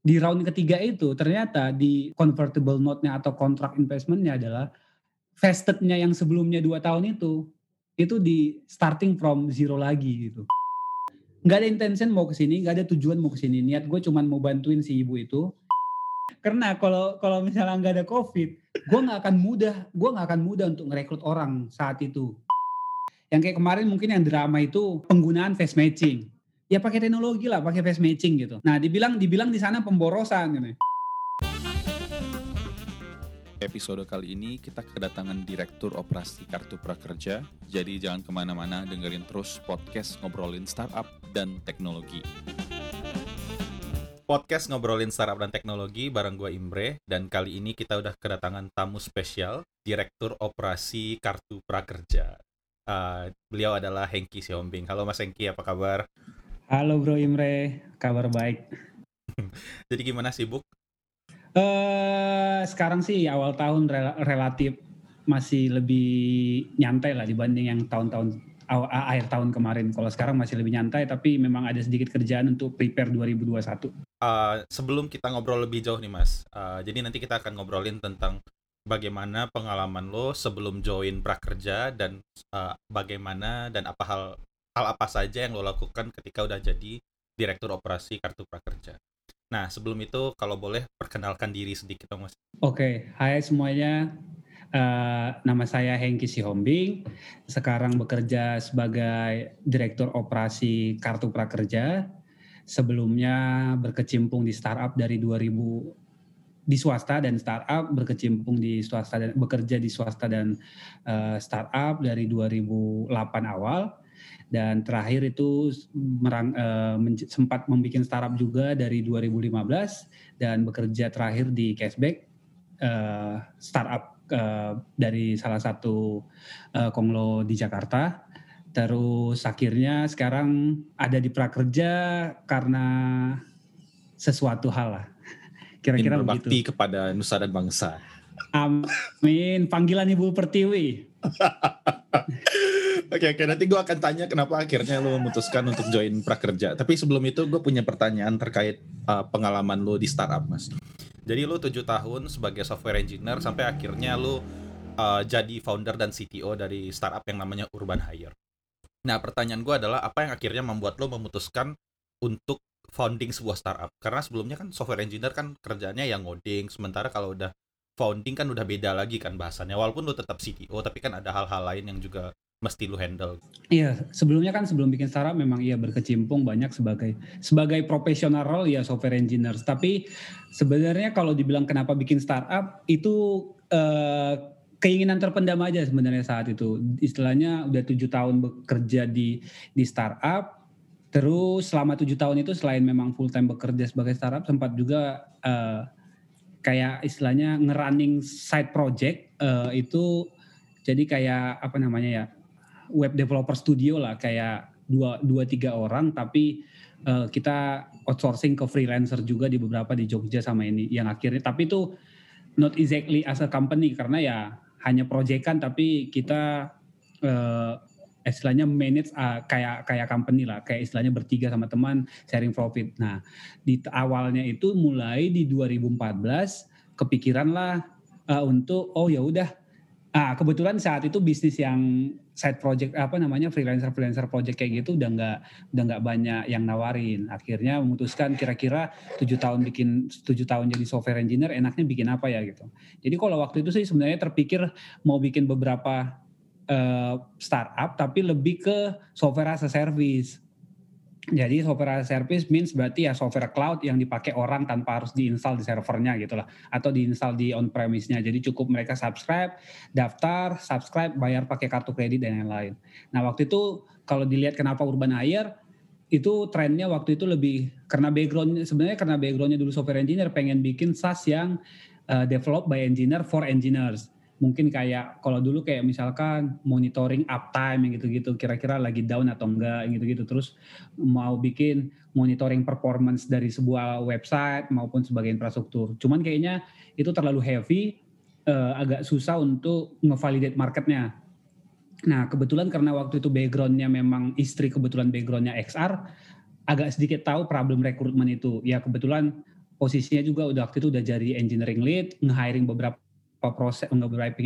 di round ketiga itu ternyata di convertible note-nya atau kontrak investment-nya adalah vested-nya yang sebelumnya dua tahun itu itu di starting from zero lagi gitu. Nggak ada intention mau ke sini, nggak ada tujuan mau ke sini. Niat gue cuman mau bantuin si ibu itu. Karena kalau kalau misalnya nggak ada covid, gue nggak akan mudah, gue nggak akan mudah untuk merekrut orang saat itu. Yang kayak kemarin mungkin yang drama itu penggunaan face matching ya pakai teknologi lah, pakai face matching gitu. Nah, dibilang dibilang di sana pemborosan gitu. Episode kali ini kita kedatangan Direktur Operasi Kartu Prakerja, jadi jangan ke mana-mana dengerin terus podcast ngobrolin startup dan teknologi. Podcast ngobrolin startup dan teknologi bareng gue Imre, dan kali ini kita udah kedatangan tamu spesial, Direktur Operasi Kartu Prakerja. Uh, beliau adalah Hengki Siombing. Halo Mas Hengki, apa kabar? Halo Bro Imre, kabar baik. Jadi gimana sibuk? Uh, sekarang sih awal tahun rel relatif masih lebih nyantai lah dibanding yang tahun-tahun akhir tahun kemarin. Kalau sekarang masih lebih nyantai, tapi memang ada sedikit kerjaan untuk prepare 2021. Uh, sebelum kita ngobrol lebih jauh nih Mas, uh, jadi nanti kita akan ngobrolin tentang bagaimana pengalaman lo sebelum join prakerja dan uh, bagaimana dan apa hal hal apa saja yang lo lakukan ketika udah jadi direktur operasi kartu prakerja. Nah, sebelum itu kalau boleh perkenalkan diri sedikit dong Mas. Oke, okay. hai semuanya. Uh, nama saya Hengki Sihombing. Sekarang bekerja sebagai direktur operasi kartu prakerja. Sebelumnya berkecimpung di startup dari 2000 di swasta dan startup berkecimpung di swasta dan bekerja di swasta dan uh, startup dari 2008 awal dan terakhir itu merang, uh, sempat membuat startup juga dari 2015 dan bekerja terakhir di Cashback uh, startup uh, dari salah satu uh, konglo di Jakarta. Terus akhirnya sekarang ada di prakerja karena sesuatu hal lah. Kira-kira begitu. kepada nusa dan bangsa. Amin. Panggilan Ibu Pertiwi. Oke oke nanti gue akan tanya kenapa akhirnya lo memutuskan untuk join prakerja. Tapi sebelum itu gue punya pertanyaan terkait uh, pengalaman lo di startup mas. Jadi lo tujuh tahun sebagai software engineer sampai akhirnya lo uh, jadi founder dan CTO dari startup yang namanya Urban Hire. Nah pertanyaan gue adalah apa yang akhirnya membuat lo memutuskan untuk founding sebuah startup? Karena sebelumnya kan software engineer kan kerjanya yang ngoding, sementara kalau udah founding kan udah beda lagi kan bahasannya. Walaupun lo tetap CTO, tapi kan ada hal-hal lain yang juga mesti lu handle. Iya, sebelumnya kan sebelum bikin startup memang iya berkecimpung banyak sebagai sebagai profesional role ya software engineer. Tapi sebenarnya kalau dibilang kenapa bikin startup itu eh, keinginan terpendam aja sebenarnya saat itu. Istilahnya udah tujuh tahun bekerja di di startup. Terus selama tujuh tahun itu selain memang full time bekerja sebagai startup, sempat juga eh, kayak istilahnya ngerunning side project uh, itu jadi kayak apa namanya ya web developer studio lah kayak dua dua tiga orang tapi uh, kita outsourcing ke freelancer juga di beberapa di Jogja sama ini yang akhirnya. Tapi itu not exactly as a company karena ya hanya proyekan tapi kita uh, istilahnya manage uh, kayak kayak company lah. Kayak istilahnya bertiga sama teman sharing profit. Nah di awalnya itu mulai di 2014 kepikiran lah uh, untuk oh ya udah. Ah, kebetulan saat itu bisnis yang side project apa namanya freelancer freelancer project kayak gitu udah nggak udah nggak banyak yang nawarin. Akhirnya memutuskan kira-kira tujuh tahun bikin tujuh tahun jadi software engineer enaknya bikin apa ya gitu. Jadi kalau waktu itu sih sebenarnya terpikir mau bikin beberapa uh, startup tapi lebih ke software as a service jadi software as a service means berarti ya software cloud yang dipakai orang tanpa harus diinstal di servernya gitu lah. Atau diinstal di on-premise-nya. Jadi cukup mereka subscribe, daftar, subscribe, bayar pakai kartu kredit dan lain-lain. Nah waktu itu kalau dilihat kenapa Urban Hire, itu trennya waktu itu lebih karena background sebenarnya karena backgroundnya dulu software engineer pengen bikin SaaS yang uh, developed by engineer for engineers mungkin kayak kalau dulu kayak misalkan monitoring uptime yang gitu-gitu kira-kira lagi down atau enggak gitu-gitu. Terus mau bikin monitoring performance dari sebuah website maupun sebagai infrastruktur. Cuman kayaknya itu terlalu heavy uh, agak susah untuk ngevalidate marketnya. Nah kebetulan karena waktu itu backgroundnya memang istri kebetulan backgroundnya XR agak sedikit tahu problem rekrutmen itu. Ya kebetulan posisinya juga udah waktu itu udah jadi engineering lead, nge-hiring beberapa proses beberapa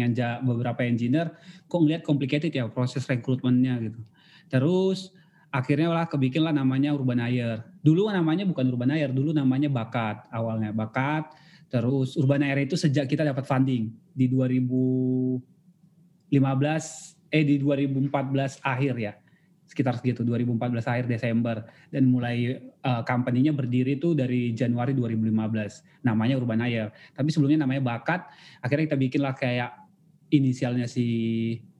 beberapa engineer, kok ngeliat complicated ya proses rekrutmennya gitu. Terus akhirnya lah kebikin lah namanya Urban Air. Dulu namanya bukan Urban Air, dulu namanya Bakat awalnya Bakat. Terus Urban Air itu sejak kita dapat funding di 2015 eh di 2014 akhir ya sekitar segitu 2014 akhir Desember dan mulai uh, company-nya berdiri itu dari Januari 2015 namanya Urban Air. Tapi sebelumnya namanya Bakat. Akhirnya kita bikinlah kayak inisialnya si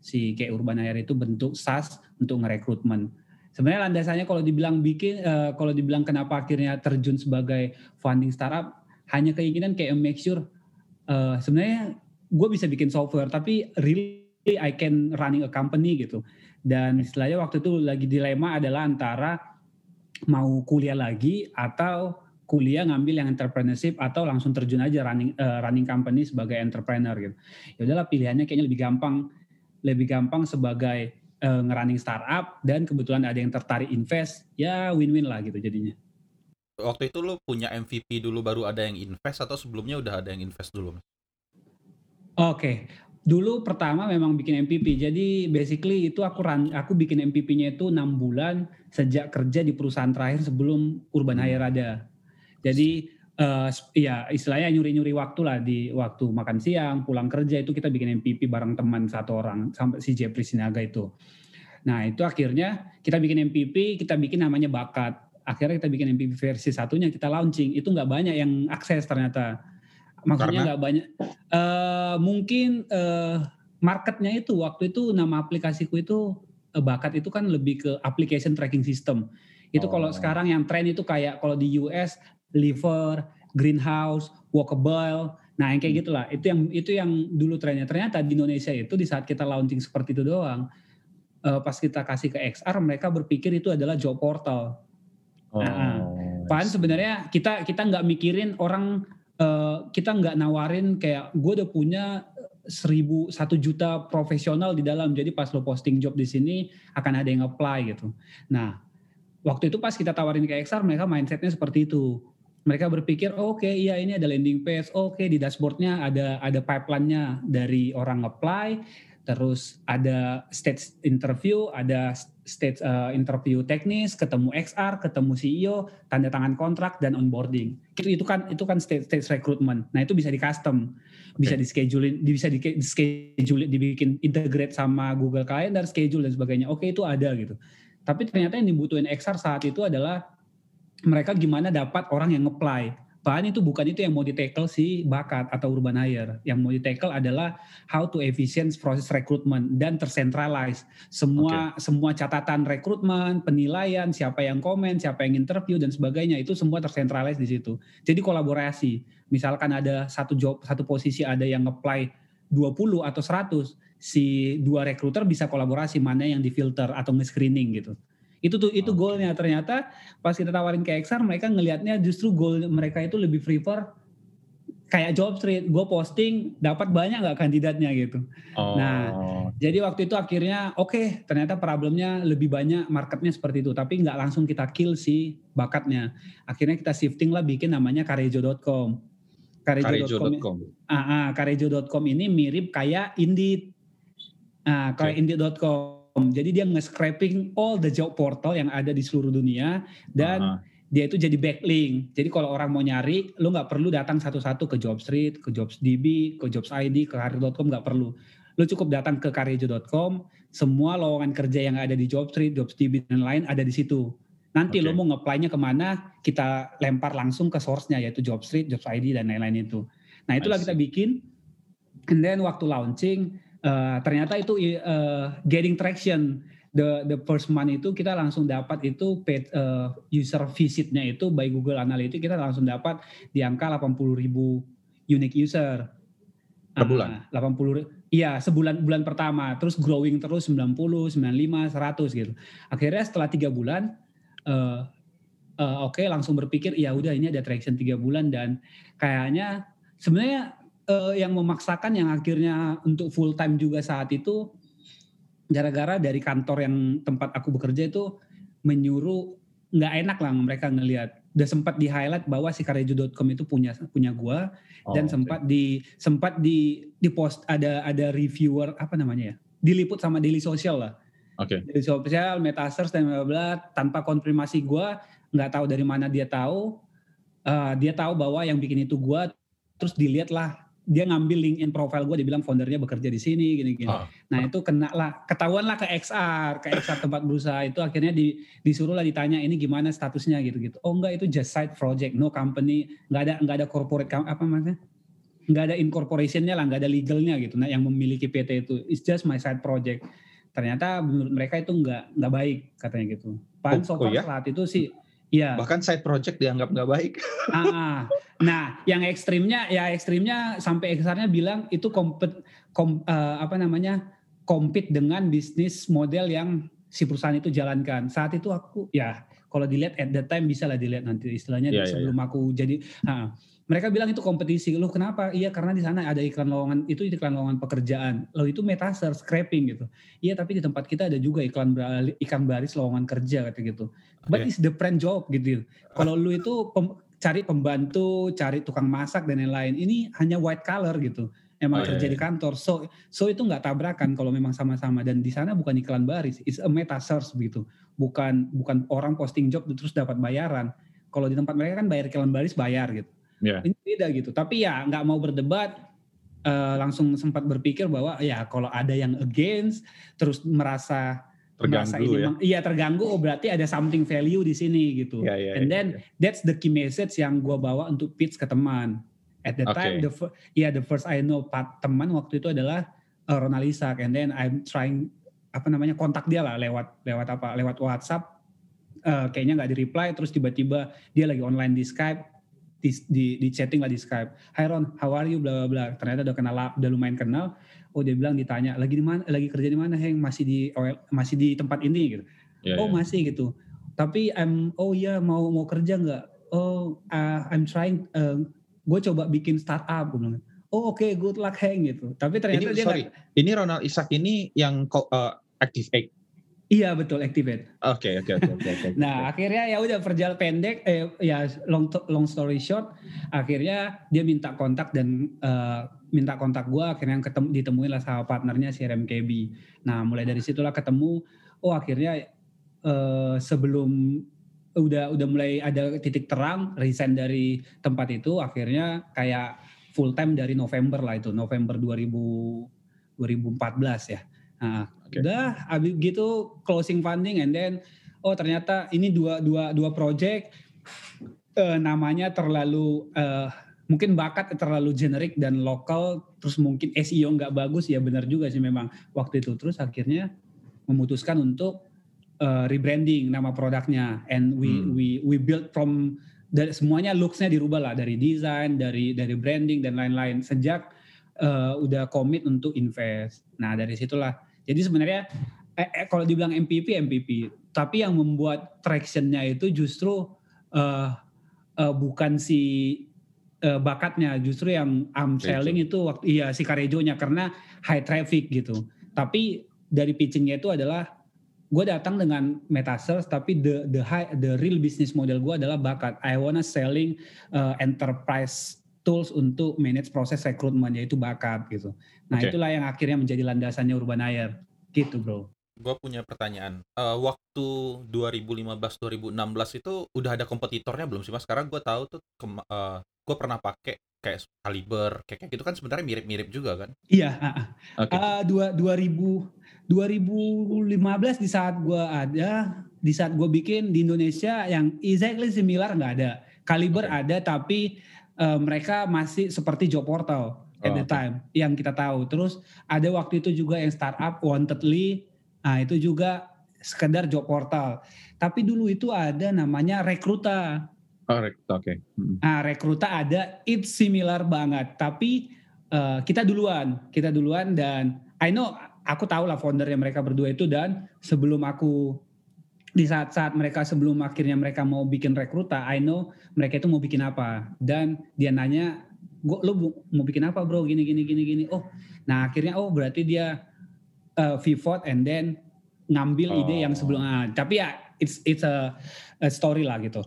si kayak Urban Air itu bentuk SAS untuk ngerekrutmen sebenarnya landasannya kalau dibilang bikin uh, kalau dibilang kenapa akhirnya terjun sebagai funding startup hanya keinginan kayak make sure uh, sebenarnya gue bisa bikin software tapi really I can running a company gitu. Dan istilahnya waktu itu lagi dilema adalah antara mau kuliah lagi atau kuliah ngambil yang entrepreneurship atau langsung terjun aja running uh, running company sebagai entrepreneur gitu. Ya udahlah pilihannya kayaknya lebih gampang lebih gampang sebagai uh, ngerunning startup dan kebetulan ada yang tertarik invest ya win-win lah gitu jadinya. Waktu itu lo punya MVP dulu baru ada yang invest atau sebelumnya udah ada yang invest dulu? Oke, okay. Dulu pertama memang bikin MPP. Jadi basically itu aku run, aku bikin MPP-nya itu enam bulan sejak kerja di perusahaan terakhir sebelum Urban hmm. Hire ada. Jadi uh, ya istilahnya nyuri-nyuri waktu lah di waktu makan siang, pulang kerja itu kita bikin MPP bareng teman satu orang sampai si Jeffrey Sinaga itu. Nah itu akhirnya kita bikin MPP, kita bikin namanya bakat. Akhirnya kita bikin MPP versi satunya kita launching. Itu nggak banyak yang akses ternyata maksudnya nggak banyak uh, mungkin uh, marketnya itu waktu itu nama aplikasiku itu bakat itu kan lebih ke application tracking system itu oh. kalau sekarang yang tren itu kayak kalau di US liver greenhouse walkable nah yang kayak hmm. gitulah itu yang itu yang dulu trennya ternyata di Indonesia itu di saat kita launching seperti itu doang uh, pas kita kasih ke XR mereka berpikir itu adalah job portal oh. nah, Pan sebenarnya kita kita nggak mikirin orang uh, kita nggak nawarin kayak gue udah punya seribu satu juta profesional di dalam. Jadi pas lo posting job di sini akan ada yang apply gitu. Nah waktu itu pas kita tawarin ke XR mereka mindsetnya seperti itu. Mereka berpikir oh, oke okay, iya ini ada landing page. Oke okay, di dashboardnya ada ada pipeline-nya dari orang apply. Terus ada stage interview, ada stage uh, interview teknis, ketemu XR, ketemu CEO, tanda tangan kontrak dan onboarding. Itu itu kan itu kan stage stage recruitment. Nah, itu bisa di custom, bisa di schedule, bisa di schedule dibikin integrate sama Google Calendar, schedule dan sebagainya. Oke, itu ada gitu. Tapi ternyata yang dibutuhin XR saat itu adalah mereka gimana dapat orang yang apply Bahan itu bukan itu yang mau di tackle si bakat atau urban hire. Yang mau di tackle adalah how to efficient proses rekrutmen dan tersentralize semua okay. semua catatan rekrutmen, penilaian, siapa yang komen, siapa yang interview dan sebagainya itu semua tersentralize di situ. Jadi kolaborasi. Misalkan ada satu job, satu posisi ada yang apply 20 atau 100, si dua rekruter bisa kolaborasi mana yang difilter atau nge-screening gitu. Itu tuh itu goalnya ternyata pas kita tawarin ke XR mereka ngelihatnya justru goal mereka itu lebih prefer kayak job street gue posting dapat banyak nggak kandidatnya gitu. Oh. Nah jadi waktu itu akhirnya oke okay, ternyata problemnya lebih banyak marketnya seperti itu tapi nggak langsung kita kill si bakatnya. Akhirnya kita shifting lah bikin namanya karejo.com. Karejo.com. Ah, ah, karejo.com ini mirip kayak Indeed. Ah, kayak okay. Indeed.com jadi dia nge-scraping all the job portal yang ada di seluruh dunia dan uh -huh. dia itu jadi backlink. Jadi kalau orang mau nyari, lu nggak perlu datang satu-satu ke Jobstreet, ke JobsDB, ke Jobs ID, ke Karir.com nggak perlu. Lu cukup datang ke karirjo.com, semua lowongan kerja yang ada di Jobstreet, JobsDB dan lain ada di situ. Nanti okay. lo mau nge-apply-nya ke mana, kita lempar langsung ke source-nya yaitu Jobstreet, Jobs ID dan lain-lain itu. Nah itulah kita bikin. And then waktu launching, uh, ternyata itu uh, getting traction the the first month itu kita langsung dapat itu paid uh, user visitnya itu by Google Analytics kita langsung dapat di angka 80 ribu unique user per bulan. Uh, 80 iya sebulan bulan pertama terus growing terus 90, 95, 100 gitu. Akhirnya setelah tiga bulan uh, uh, oke okay, langsung berpikir ya udah ini ada traction tiga bulan dan kayaknya sebenarnya uh, yang memaksakan yang akhirnya untuk full time juga saat itu gara-gara dari kantor yang tempat aku bekerja itu menyuruh nggak enak lah mereka ngelihat udah sempat di highlight bahwa si karejo.com itu punya punya gua oh, dan sempat di sempat di di post ada ada reviewer apa namanya ya diliput sama Daily Social lah Oke. Okay. Daily Social, Metaverse dan bla bla tanpa konfirmasi gua nggak tahu dari mana dia tahu uh, dia tahu bahwa yang bikin itu gua terus dilihat lah dia ngambil LinkedIn profile gue, dibilang foundernya bekerja di sini, gini-gini. Oh. Nah itu kena lah, ketahuan lah ke XR, ke XR tempat berusaha itu akhirnya di, disuruh lah ditanya ini gimana statusnya gitu-gitu. Oh enggak itu just side project, no company, nggak ada nggak ada corporate apa maksudnya? Nggak ada incorporationnya lah, nggak ada legalnya gitu. Nah yang memiliki PT itu, it's just my side project. Ternyata menurut mereka itu nggak nggak baik katanya gitu. Pan oh, so oh, ya? saat itu sih Iya. Bahkan side project dianggap nggak baik. Ah, nah, yang ekstrimnya ya ekstrimnya sampai eksarnya bilang itu kompet kom, uh, apa namanya compete dengan bisnis model yang si perusahaan itu jalankan. Saat itu aku ya kalau dilihat at that time bisa lah dilihat nanti istilahnya yeah, iya, sebelum yeah, yeah. aku jadi. Nah, mereka bilang itu kompetisi. Lo kenapa? Iya karena di sana ada iklan lowongan itu iklan lowongan pekerjaan. Lo itu metaser scraping gitu. Iya tapi di tempat kita ada juga iklan berali, ikan baris lowongan kerja kata gitu. But okay. it's different job gitu. Kalau lo itu pem, cari pembantu, cari tukang masak dan lain-lain. Ini hanya white collar gitu. Emang oh, kerja iya, iya. di kantor. So so itu nggak tabrakan kalau memang sama-sama dan di sana bukan iklan baris, it's a meta search begitu. Bukan bukan orang posting job terus dapat bayaran. Kalau di tempat mereka kan bayar iklan baris bayar gitu Yeah. Ini beda gitu. Tapi ya nggak mau berdebat, uh, langsung sempat berpikir bahwa ya kalau ada yang against, terus merasa terganggu merasa ini, ya. iya terganggu, oh berarti ada something value di sini gitu. Yeah, yeah, And then yeah. that's the key message yang gue bawa untuk pitch ke teman. At the okay. time, the yeah the first I know part teman waktu itu adalah uh, Ronald and then I'm trying apa namanya kontak dia lah lewat lewat apa lewat WhatsApp. Uh, kayaknya nggak di reply, terus tiba-tiba dia lagi online di Skype di, di, di chatting lah di Skype. Hai Ron, how are you? Bla bla bla. Ternyata udah kenal, udah lumayan kenal. Oh dia bilang ditanya lagi di mana, lagi kerja di mana, Heng? Masih di masih di tempat ini gitu. Yeah, oh yeah. masih gitu. Tapi I'm, oh iya mau mau kerja nggak? Oh uh, I'm trying. Uh, gue coba bikin startup. Gue bilang. Oh oke, okay, good luck Heng gitu. Tapi ternyata ini, dia sorry, gak, ini Ronald Isak ini yang uh, active egg Iya betul activate. Oke oke oke Nah akhirnya ya udah perjalanan pendek, eh, ya long long story short, akhirnya dia minta kontak dan uh, minta kontak gue, akhirnya ketemu ditemuin lah sama partnernya si RMKB. Nah mulai dari situlah ketemu, oh akhirnya uh, sebelum udah udah mulai ada titik terang, resign dari tempat itu, akhirnya kayak full time dari November lah itu, November 2000 2014 ya. Nah, okay. udah abis gitu closing funding and then oh ternyata ini dua dua dua project uh, namanya terlalu uh, mungkin bakat terlalu generik dan lokal terus mungkin SEO nggak bagus ya benar juga sih memang waktu itu terus akhirnya memutuskan untuk uh, rebranding nama produknya and we hmm. we we build from dari semuanya looksnya dirubah lah dari desain dari dari branding dan lain-lain sejak uh, udah komit untuk invest nah dari situlah jadi sebenarnya eh, eh, kalau dibilang MPP MPP, tapi yang membuat tractionnya itu justru uh, uh, bukan si uh, bakatnya, justru yang I'm selling itu waktu iya si Karejonya karena high traffic gitu. Tapi dari pitchingnya itu adalah gue datang dengan metasearch tapi the the high the real business model gue adalah bakat. I wanna selling uh, enterprise tools untuk manage proses rekrutmen yaitu bakat gitu. Nah okay. itulah yang akhirnya menjadi landasannya Urban Air gitu bro. Gue punya pertanyaan. Uh, waktu 2015-2016 itu udah ada kompetitornya belum sih mas? Sekarang gue tahu tuh uh, eh, gue pernah pakai kayak Caliber, kayak, kayak gitu kan sebenarnya mirip-mirip juga kan? Iya. Uh, okay. uh, dua, 2000 2015 di saat gue ada, di saat gue bikin di Indonesia yang exactly similar nggak ada. Caliber okay. ada tapi uh, mereka masih seperti job portal at oh, the time okay. yang kita tahu. Terus ada waktu itu juga yang startup Wantedly, nah itu juga sekedar job portal. Tapi dulu itu ada namanya Rekruta. Oh, Rekruta, oke. Okay. Hmm. Nah, Rekruta ada, it's similar banget. Tapi uh, kita duluan, kita duluan dan I know aku tahu lah foundernya mereka berdua itu dan sebelum aku di saat-saat mereka sebelum akhirnya mereka mau bikin rekruta, I know mereka itu mau bikin apa. Dan dia nanya, gua lu mau bikin apa bro? Gini gini gini gini. Oh, nah akhirnya oh berarti dia uh, pivot and then ngambil oh. ide yang sebelum. Ah, tapi ya it's it's a, a story lah gitu.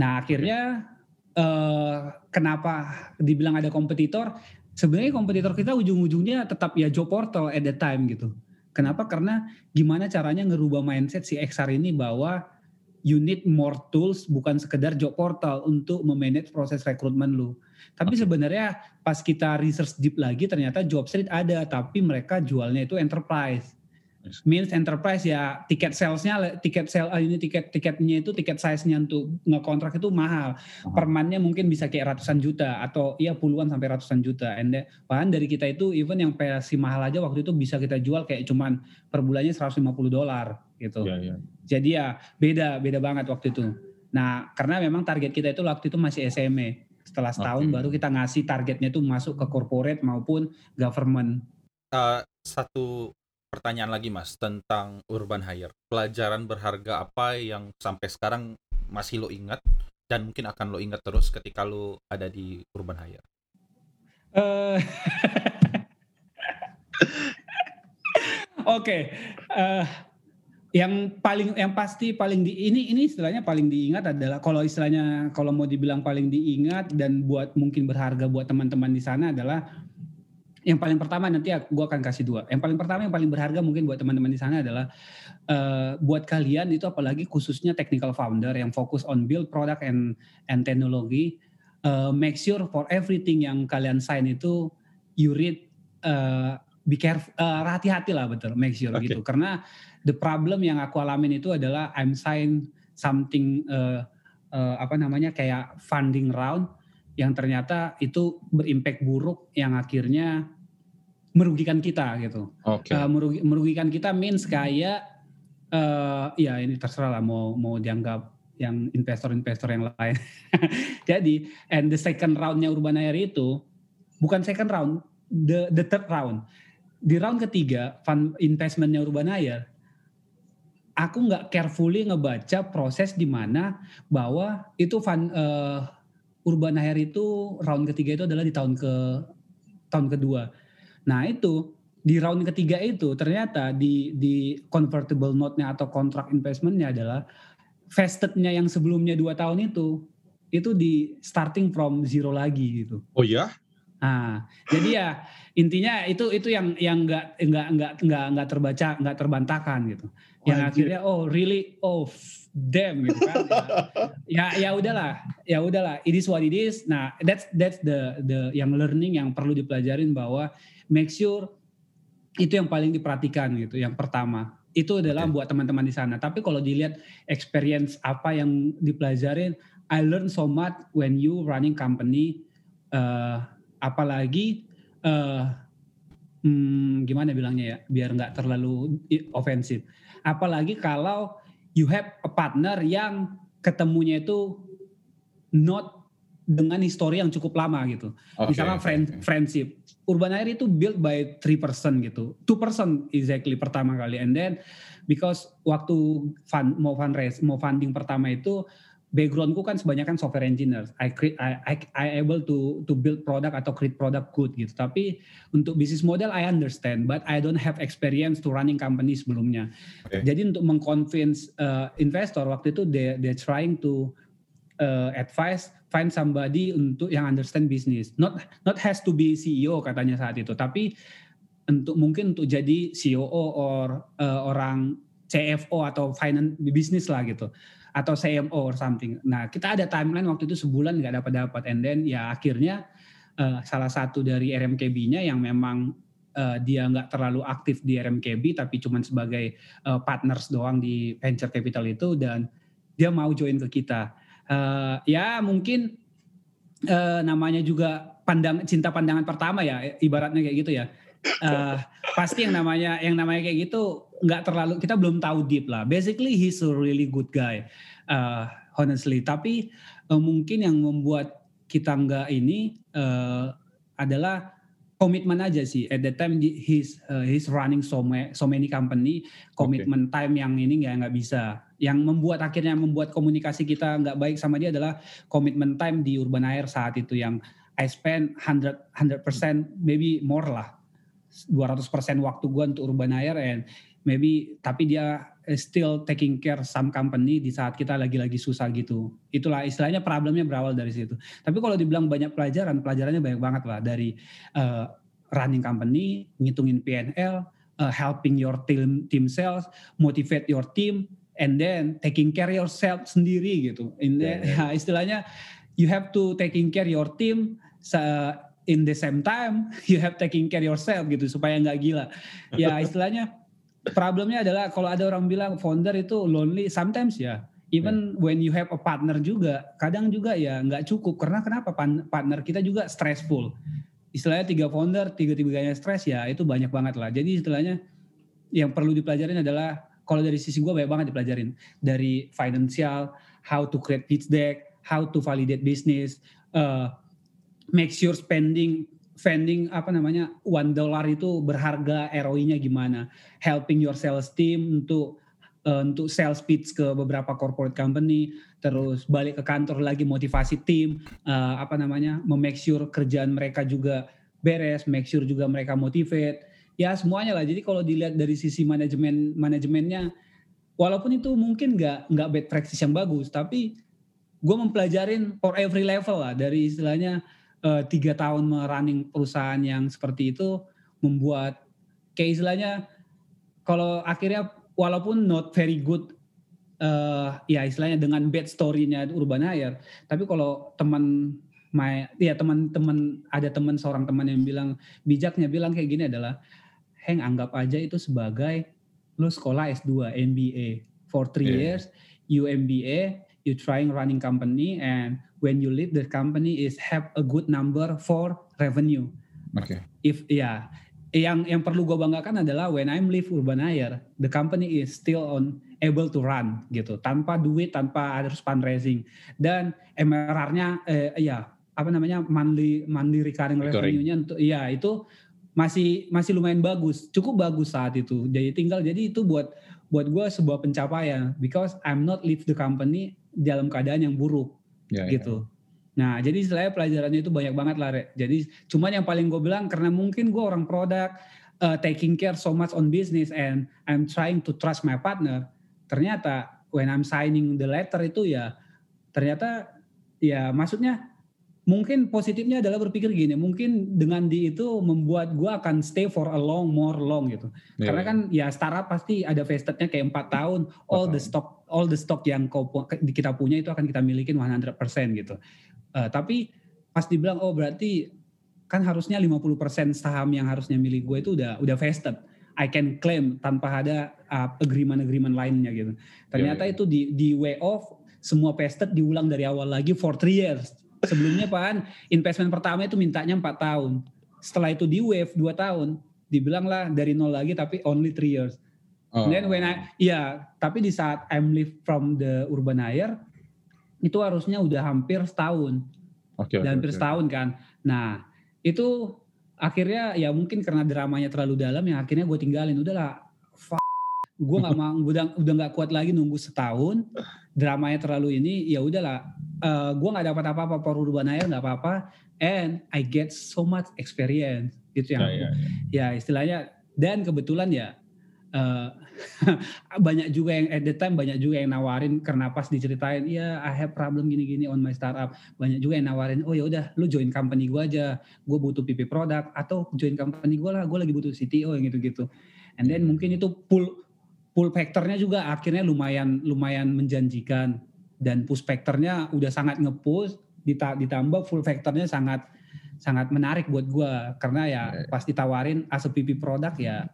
Nah akhirnya uh, kenapa dibilang ada kompetitor? Sebenarnya kompetitor kita ujung-ujungnya tetap ya job portal at the time gitu. Kenapa? Karena gimana caranya ngerubah mindset si XR ini bahwa you need more tools bukan sekedar job portal untuk memanage proses rekrutmen lu. Tapi okay. sebenarnya pas kita research deep lagi ternyata job street ada tapi mereka jualnya itu enterprise means enterprise ya tiket salesnya tiket sale uh, ini tiket tiketnya itu tiket size-nya untuk ngekontrak itu mahal. Permannya mungkin bisa kayak ratusan juta atau iya puluhan sampai ratusan juta. And bahkan dari kita itu even yang versi mahal aja waktu itu bisa kita jual kayak cuman per bulannya 150 dolar gitu. Yeah, yeah. jadi ya beda beda banget waktu itu. Nah karena memang target kita itu waktu itu masih SME setelah setahun okay. baru kita ngasih targetnya itu masuk ke corporate maupun government. Uh, satu pertanyaan lagi Mas tentang urban hire. Pelajaran berharga apa yang sampai sekarang masih lo ingat dan mungkin akan lo ingat terus ketika lo ada di urban hire? Uh, Oke, okay. uh, eh, yang paling yang pasti paling di ini ini istilahnya paling diingat adalah kalau istilahnya kalau mau dibilang paling diingat dan buat mungkin berharga buat teman-teman di sana adalah yang paling pertama nanti gue akan kasih dua. Yang paling pertama yang paling berharga mungkin buat teman-teman di sana adalah uh, buat kalian itu apalagi khususnya technical founder yang fokus on build product and and technology. Uh, make sure for everything yang kalian sign itu you read uh, be careful uh, hati-hati lah betul make sure okay. gitu karena the problem yang aku alamin itu adalah I'm sign something uh, uh, apa namanya kayak funding round yang ternyata itu berimpact buruk yang akhirnya merugikan kita gitu. Okay. Uh, merugi, merugikan kita means kayak uh, ya ini terserah lah mau mau dianggap yang investor-investor yang lain. Jadi and the second roundnya Urban Air itu bukan second round, the the third round. Di round ketiga fund investmentnya Urban Air, aku nggak carefully ngebaca proses di mana bahwa itu fund uh, Urban Air itu round ketiga itu adalah di tahun ke tahun kedua Nah itu di round ketiga itu ternyata di di convertible note-nya atau kontrak investment-nya adalah vestednya yang sebelumnya dua tahun itu itu di starting from zero lagi gitu. Oh ya? Nah, jadi ya intinya itu itu yang yang nggak nggak nggak nggak nggak terbaca nggak terbantahkan gitu. Yang Wajib. akhirnya oh really oh damn gitu kan. ya ya udahlah ya udahlah it is what it is. Nah that's that's the the yang learning yang perlu dipelajarin bahwa make sure itu yang paling diperhatikan gitu. Yang pertama itu adalah okay. buat teman-teman di sana. Tapi kalau dilihat experience apa yang dipelajarin, I learn so much when you running company. Uh, apalagi uh, hmm, gimana bilangnya ya, biar nggak terlalu ofensif. Apalagi kalau you have a partner yang ketemunya itu not dengan histori yang cukup lama gitu. Okay, Misalnya friend, okay. friendship. Urban Air itu built by three person gitu. Two person exactly pertama kali. And then because waktu fund, mau fundraise, mau funding pertama itu backgroundku kan sebanyak kan software engineer. I create, I, I, I able to to build product atau create product good gitu. Tapi untuk bisnis model I understand, but I don't have experience to running company sebelumnya. Okay. Jadi untuk mengconvince uh, investor waktu itu they they trying to uh, advice find somebody untuk yang understand business. Not not has to be CEO katanya saat itu, tapi untuk mungkin untuk jadi CEO or uh, orang CFO atau finance business lah gitu atau CMO or something. Nah kita ada timeline waktu itu sebulan nggak dapat dapat, and then ya akhirnya uh, salah satu dari RMKB-nya yang memang uh, dia nggak terlalu aktif di RMKB tapi cuma sebagai uh, partners doang di venture capital itu dan dia mau join ke kita uh, ya mungkin uh, namanya juga pandang cinta pandangan pertama ya ibaratnya kayak gitu ya. Uh, pasti yang namanya yang namanya kayak gitu nggak terlalu kita belum tahu deep lah. Basically he's a really good guy uh, honestly. Tapi uh, mungkin yang membuat kita nggak ini uh, adalah komitmen aja sih. At that time he's uh, he's running so many, so many company. Komitmen okay. time yang ini nggak nggak bisa yang membuat akhirnya membuat komunikasi kita nggak baik sama dia adalah komitmen time di Urban Air saat itu yang I spend 100 100% maybe more lah 200% waktu gue untuk Urban Air and maybe tapi dia still taking care some company di saat kita lagi-lagi susah gitu. Itulah istilahnya problemnya berawal dari situ. Tapi kalau dibilang banyak pelajaran, pelajarannya banyak banget lah dari uh, running company, ngitungin PNL, uh, helping your team team sales, motivate your team, and then taking care yourself sendiri gitu. In yeah, yeah. Ya, istilahnya you have to taking care your team in the same time you have taking care yourself gitu supaya nggak gila. Ya istilahnya problemnya adalah kalau ada orang bilang founder itu lonely sometimes ya even yeah. when you have a partner juga kadang juga ya nggak cukup karena kenapa partner kita juga stressful istilahnya tiga founder tiga tiganya stress ya itu banyak banget lah jadi istilahnya yang perlu dipelajarin adalah kalau dari sisi gue banyak banget dipelajarin. Dari financial how to create pitch deck how to validate business uh, make sure spending spending apa namanya one dollar itu berharga ROI-nya gimana. Helping your sales team untuk uh, untuk sales pitch ke beberapa corporate company. Terus balik ke kantor lagi motivasi tim uh, apa namanya memake sure kerjaan mereka juga beres make sure juga mereka motivate ya semuanya lah. Jadi kalau dilihat dari sisi manajemen manajemennya walaupun itu mungkin nggak nggak bad practice yang bagus tapi gue mempelajarin for every level lah. Dari istilahnya uh, tiga tahun merunning perusahaan yang seperti itu membuat kayak istilahnya kalau akhirnya walaupun not very good uh, ya istilahnya dengan bad story-nya Urban Hire tapi kalau teman my ya teman-teman ada teman seorang teman yang bilang bijaknya bilang kayak gini adalah Heng anggap aja itu sebagai lu sekolah S2 MBA for three yeah. years you MBA you trying running company and when you leave the company is have a good number for revenue. Oke. Okay. If ya yang yang perlu gue banggakan adalah when I'm leave Urban Air, the company is still on able to run gitu tanpa duit tanpa harus fundraising dan MRR-nya eh, ya apa namanya monthly monthly recurring revenue-nya untuk ya itu masih masih lumayan bagus cukup bagus saat itu jadi tinggal jadi itu buat buat gue sebuah pencapaian because I'm not leave the company dalam keadaan yang buruk ya, ya. gitu. Ya. Nah, jadi istilahnya pelajarannya itu banyak banget lah, Re. Jadi cuman yang paling gue bilang karena mungkin gue orang produk, uh, taking care so much on business and I'm trying to trust my partner. Ternyata when I'm signing the letter itu ya ternyata ya maksudnya mungkin positifnya adalah berpikir gini, mungkin dengan di itu membuat gue akan stay for a long, more long gitu. Yeah. Karena kan ya startup pasti ada vestednya kayak empat tahun, all the stock, all the stock yang kau kita punya itu akan kita miliki 100% gitu. Uh, tapi pas dibilang oh berarti kan harusnya 50% saham yang harusnya milik gue itu udah udah vested. I can claim tanpa ada uh, agreement-agreement lainnya gitu. Ternyata yeah, yeah. itu di di way off semua vested diulang dari awal lagi for three years Sebelumnya Pak investment pertama itu mintanya 4 tahun. Setelah itu di wave 2 tahun, dibilang lah dari nol lagi tapi only 3 years. Oh. And then when I, ya, tapi di saat I'm leave from the urban hire, itu harusnya udah hampir setahun. Oke. Okay, okay, hampir okay. setahun kan. Nah, itu akhirnya ya mungkin karena dramanya terlalu dalam ya akhirnya gue tinggalin. Udahlah, gue nggak mau udah udah nggak kuat lagi nunggu setahun dramanya terlalu ini ya udahlah uh, gue nggak dapat apa-apa por urban air nggak apa-apa and I get so much experience gitu yang ya, ya, ya. ya istilahnya dan kebetulan ya uh, banyak juga yang at the time banyak juga yang nawarin karena pas diceritain ya I have problem gini-gini on my startup banyak juga yang nawarin oh ya udah lu join company gue aja gue butuh PP produk atau join company gue lah gue lagi butuh CTO yang gitu-gitu. And then mungkin itu pull pull factornya juga akhirnya lumayan lumayan menjanjikan dan push factornya udah sangat ngepush ditambah full factornya sangat sangat menarik buat gue karena ya yeah. pas ditawarin as a PP produk ya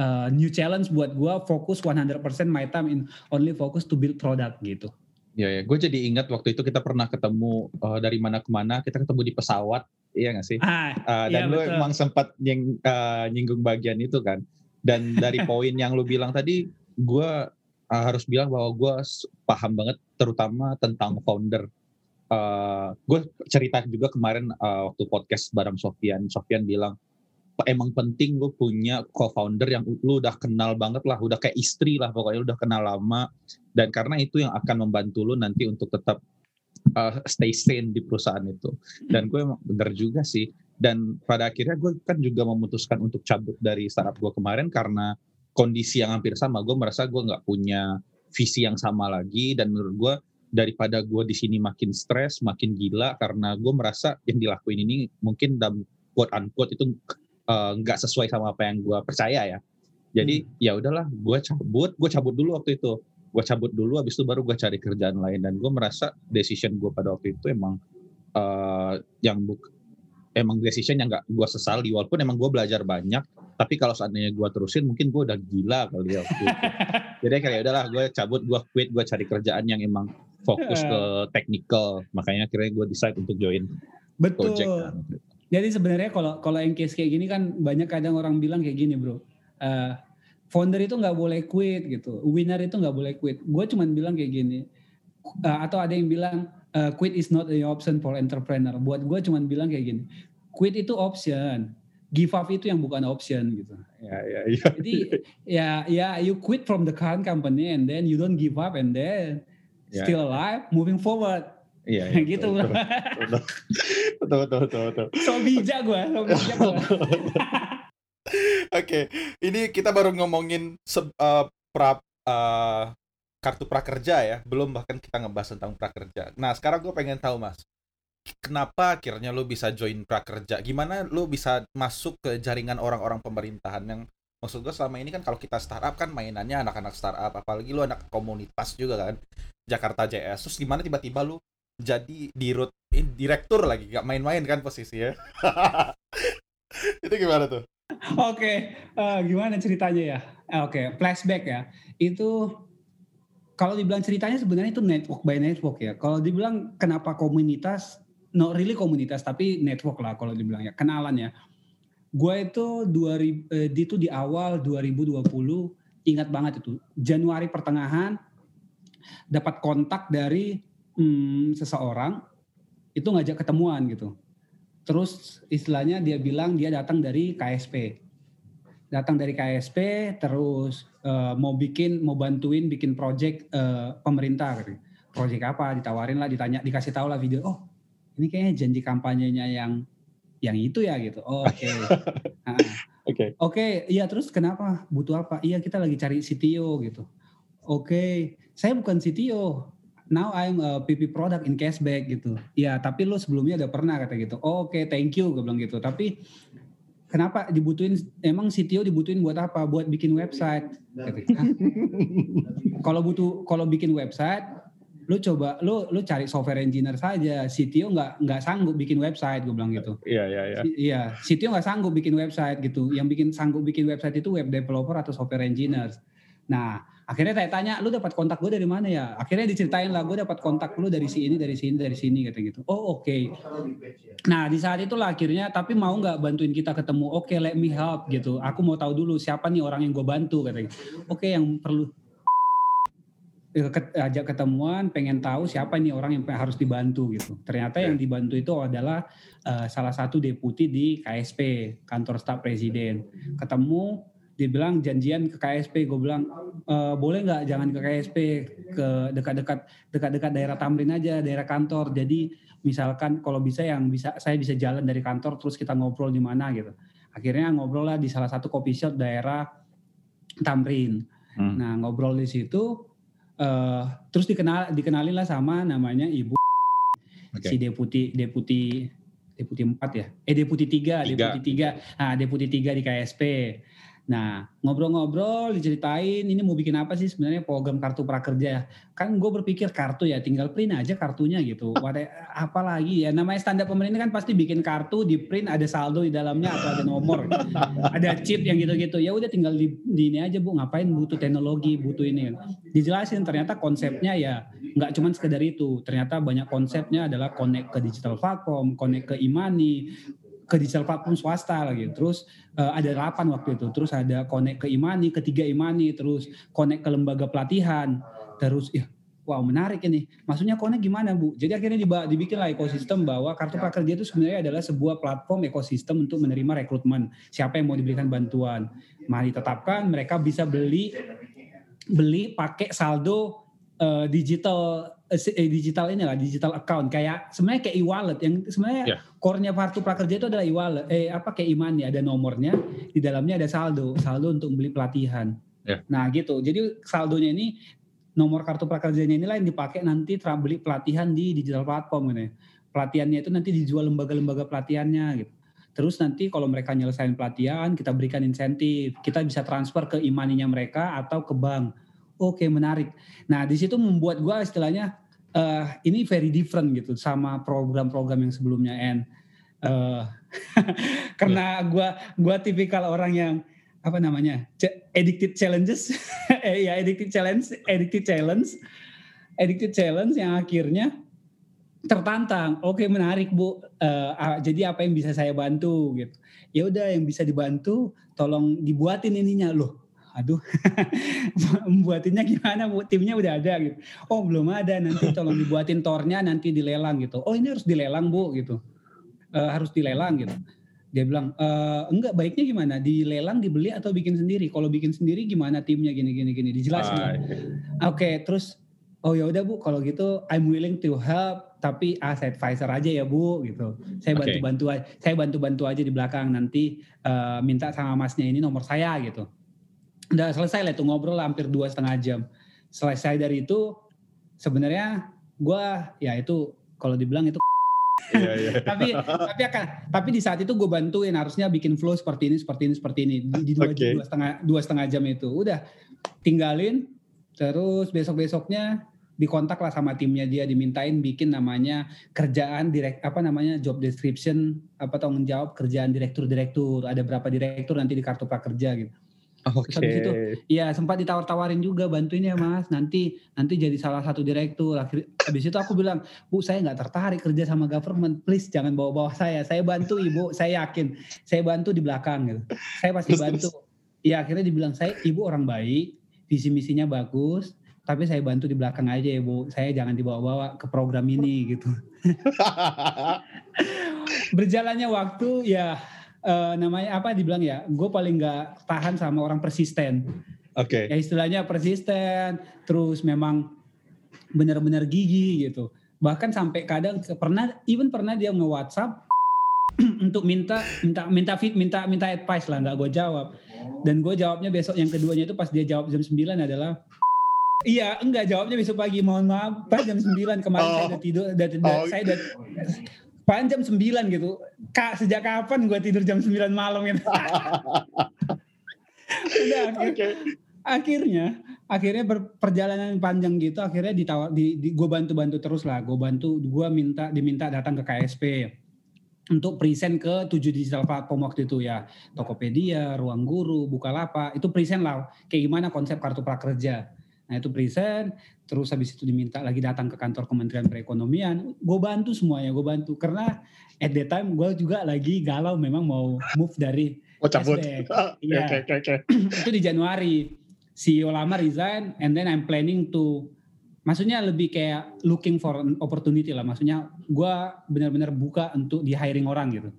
uh, new challenge buat gue fokus 100% my time in only focus to build product gitu. Ya ya, gue jadi ingat waktu itu kita pernah ketemu uh, dari mana ke mana, kita ketemu di pesawat, iya gak sih? Ah, uh, dan iya, lu emang sempat nying, uh, nyinggung bagian itu kan. Dan dari poin yang lu bilang tadi, gue uh, harus bilang bahwa gue paham banget, terutama tentang founder. Uh, gue cerita juga kemarin uh, waktu podcast bareng Sofian, Sofian bilang emang penting lu punya co-founder yang lu udah kenal banget lah, udah kayak istri lah pokoknya udah kenal lama dan karena itu yang akan membantu lu nanti untuk tetap uh, stay sane di perusahaan itu. Dan gue emang bener juga sih dan pada akhirnya gue kan juga memutuskan untuk cabut dari startup gue kemarin karena kondisi yang hampir sama. Gue merasa gue nggak punya visi yang sama lagi dan menurut gue daripada gue di sini makin stres, makin gila karena gue merasa yang dilakuin ini mungkin dalam quote unquote itu eh, nggak uh, sesuai sama apa yang gue percaya ya. Jadi hmm. ya udahlah, gue cabut, gue cabut dulu waktu itu. Gue cabut dulu, habis itu baru gue cari kerjaan lain dan gue merasa decision gue pada waktu itu emang uh, yang buk emang decision yang gak gue sesali walaupun emang gue belajar banyak tapi kalau seandainya gue terusin mungkin gue udah gila kali ya jadi kayak ya udahlah gue cabut gue quit gue cari kerjaan yang emang fokus ke technical. Makanya akhirnya gue decide untuk join betul. Project, kan. jadi sebenarnya kalau kalau yang case kayak gini kan banyak kadang orang bilang kayak gini bro. Uh, founder itu nggak boleh quit gitu. Winner itu nggak boleh quit. Gue cuman bilang kayak gini. Uh, atau ada yang bilang uh, quit is not the option for entrepreneur. Buat gue cuman bilang kayak gini, quit itu option, give up itu yang bukan option gitu. Ya, ya, ya. Jadi ya, ya you quit from the current company and then you don't give up and then ya. still alive, moving forward. Iya, ya, gitu betul, betul, betul, betul, betul, betul. So bijak gue, so bijak gue. Oke, ini kita baru ngomongin se uh, pra, uh, kartu prakerja ya, belum bahkan kita ngebahas tentang prakerja. Nah, sekarang gue pengen tahu mas, kenapa akhirnya lo bisa join prakerja? Gimana lo bisa masuk ke jaringan orang-orang pemerintahan yang maksud gue selama ini kan kalau kita startup kan mainannya anak-anak startup, apalagi lo anak komunitas juga kan, Jakarta JS. Terus gimana tiba-tiba lo jadi di eh, direktur lagi, gak main-main kan posisi ya? Itu gimana tuh? Oke, okay. uh, eh, gimana ceritanya ya? Oke, okay. flashback ya. Itu kalau dibilang ceritanya sebenarnya itu network by network ya. Kalau dibilang kenapa komunitas, no really komunitas tapi network lah kalau dibilang ya kenalan ya. Gue itu 2000 eh, itu di awal 2020 ingat banget itu Januari pertengahan dapat kontak dari hmm, seseorang itu ngajak ketemuan gitu. Terus istilahnya dia bilang dia datang dari KSP datang dari KSP terus uh, mau bikin mau bantuin bikin project uh, pemerintah gitu. Project apa ditawarin lah ditanya dikasih tahu lah video oh ini kayaknya janji kampanyenya yang yang itu ya gitu. Oh, oke. Oke. Oke, iya terus kenapa? Butuh apa? Iya kita lagi cari CTO gitu. Oke, okay. saya bukan CTO. Now I'm a PP product in cashback gitu. Iya, tapi lo sebelumnya udah pernah kata gitu. Oh, Oke, okay, thank you gue bilang gitu. Tapi kenapa dibutuhin emang CTO dibutuhin buat apa? Buat bikin website. kalau butuh kalau bikin website, lu coba lu lu cari software engineer saja. CTO nggak nggak sanggup bikin website, gue bilang gitu. Iya iya iya. Iya, CTO nggak sanggup bikin website gitu. Yang bikin sanggup bikin website itu web developer atau software engineer. Nah, akhirnya saya tanya lu dapat kontak gue dari mana ya? Akhirnya diceritain lah gue dapat kontak lu dari sini dari sini dari sini kata gitu. Oh oke. Okay. nah di saat itulah akhirnya tapi mau nggak bantuin kita ketemu? Oke okay, let me help gitu. Aku mau tahu dulu siapa nih orang yang gue bantu kata gitu. Oke okay, yang perlu ajak ketemuan pengen tahu siapa nih orang yang harus dibantu gitu. Ternyata yang dibantu itu adalah uh, salah satu deputi di KSP kantor staf presiden. Ketemu dia bilang janjian ke KSP gue bilang e, boleh nggak jangan ke KSP ke dekat-dekat dekat-dekat daerah Tamrin aja daerah kantor. Jadi misalkan kalau bisa yang bisa saya bisa jalan dari kantor terus kita ngobrol di mana gitu. Akhirnya ngobrol lah di salah satu kopi shop daerah Tamrin. Hmm. nah ngobrol di situ uh, terus dikenal dikenalin lah sama namanya ibu okay. si deputi deputi deputi empat ya? Eh deputi tiga, tiga. deputi tiga. Nah deputi tiga di KSP Nah, ngobrol-ngobrol, diceritain ini mau bikin apa sih sebenarnya program kartu prakerja. Kan gue berpikir kartu ya, tinggal print aja kartunya gitu. Apa lagi ya, namanya standar pemerintah kan pasti bikin kartu, di print ada saldo di dalamnya atau ada nomor. ada chip yang gitu-gitu. Ya udah tinggal di, di ini aja bu, ngapain butuh teknologi, butuh ini. Dijelasin ternyata konsepnya ya nggak cuma sekedar itu. Ternyata banyak konsepnya adalah connect ke digital platform, connect ke imani, ke digital platform swasta lagi. Terus uh, ada delapan waktu itu. Terus ada connect ke Imani, ketiga Imani, terus connect ke lembaga pelatihan. Terus ya wow menarik ini. Maksudnya connect gimana Bu? Jadi akhirnya dibikinlah ekosistem bahwa kartu prakerja itu sebenarnya adalah sebuah platform ekosistem untuk menerima rekrutmen. Siapa yang mau diberikan bantuan. Mari tetapkan mereka bisa beli beli pakai saldo uh, digital digital ini lah, digital account kayak sebenarnya kayak e-wallet yang sebenarnya yeah. core-nya kartu prakerja itu adalah e-wallet. Eh apa kayak iman ya ada nomornya, di dalamnya ada saldo, saldo untuk beli pelatihan. Yeah. Nah, gitu. Jadi saldonya ini nomor kartu prakerjanya inilah yang dipakai nanti beli pelatihan di digital platform gitu. Ya. Pelatihannya itu nanti dijual lembaga-lembaga pelatihannya gitu. Terus nanti kalau mereka nyelesain pelatihan, kita berikan insentif. Kita bisa transfer ke imaninya mereka atau ke bank. Oke, menarik. Nah, di situ membuat gue istilahnya uh, ini very different gitu sama program-program yang sebelumnya. And uh, karena gue gua tipikal orang yang apa namanya addicted challenges, eh, ya addicted challenge, addicted challenge, addicted challenge yang akhirnya tertantang. Oke, menarik Bu. Uh, jadi apa yang bisa saya bantu gitu. Ya udah yang bisa dibantu tolong dibuatin ininya loh. Aduh, membuatinnya gimana Bu? Timnya udah ada gitu. Oh, belum ada. Nanti tolong dibuatin tornya nanti dilelang gitu. Oh, ini harus dilelang Bu gitu. Uh, harus dilelang gitu. Dia bilang, e, enggak baiknya gimana? Dilelang, dibeli atau bikin sendiri? Kalau bikin sendiri gimana timnya gini gini gini dijelasin. Ah, iya. Oke, okay, terus oh ya udah Bu, kalau gitu I'm willing to help tapi as advisor aja ya Bu gitu. Saya bantu-bantu okay. saya bantu-bantu aja di belakang nanti uh, minta sama masnya ini nomor saya gitu. Udah selesai lah itu ngobrol hampir dua setengah jam. Selesai dari itu sebenarnya gue ya itu kalau dibilang itu iya, iya. tapi tapi akan tapi di saat itu gue bantuin harusnya bikin flow seperti ini seperti ini seperti ini di, di dua, okay. dua setengah dua setengah jam itu udah tinggalin terus besok besoknya dikontak lah sama timnya dia dimintain bikin namanya kerjaan direct apa namanya job description apa tanggung jawab kerjaan direktur direktur ada berapa direktur nanti di kartu prakerja gitu. Oke. Okay. itu, ya sempat ditawar-tawarin juga bantuin ya mas. Nanti nanti jadi salah satu direktur. Akhir, habis itu aku bilang, bu saya nggak tertarik kerja sama government. Please jangan bawa-bawa saya. Saya bantu ibu. Saya yakin. Saya bantu di belakang gitu. Saya pasti bantu. Ya akhirnya dibilang saya ibu orang baik. Visi misinya bagus tapi saya bantu di belakang aja ya bu saya jangan dibawa-bawa ke program ini gitu berjalannya waktu ya uh, namanya apa dibilang ya gue paling nggak tahan sama orang persisten oke okay. ya istilahnya persisten terus memang benar-benar gigi gitu bahkan sampai kadang pernah even pernah dia nge WhatsApp untuk minta minta minta fit minta minta advice lah nggak gue jawab dan gue jawabnya besok yang keduanya itu pas dia jawab jam 9 adalah Iya, enggak jawabnya besok pagi. Mohon maaf, Pak jam 9 kemarin oh. saya udah tidur, udah, oh. saya udah Pak jam 9 gitu. Kak, sejak kapan gue tidur jam 9 malam gitu. udah akhir, okay. akhirnya akhirnya perjalanan panjang gitu akhirnya ditawar di, di gue bantu-bantu terus lah gue bantu gue minta diminta datang ke KSP untuk present ke tujuh digital platform waktu itu ya Tokopedia, Ruang Guru, Bukalapak itu present lah kayak gimana konsep kartu prakerja Nah itu present, terus habis itu diminta lagi datang ke kantor Kementerian Perekonomian. Gue bantu semuanya, gue bantu. Karena at that time gue juga lagi galau memang mau move dari oh, cabut. Iya. Okay, okay, okay. itu di Januari. CEO lama resign and then I'm planning to maksudnya lebih kayak looking for an opportunity lah. Maksudnya gue benar-benar buka untuk di hiring orang gitu.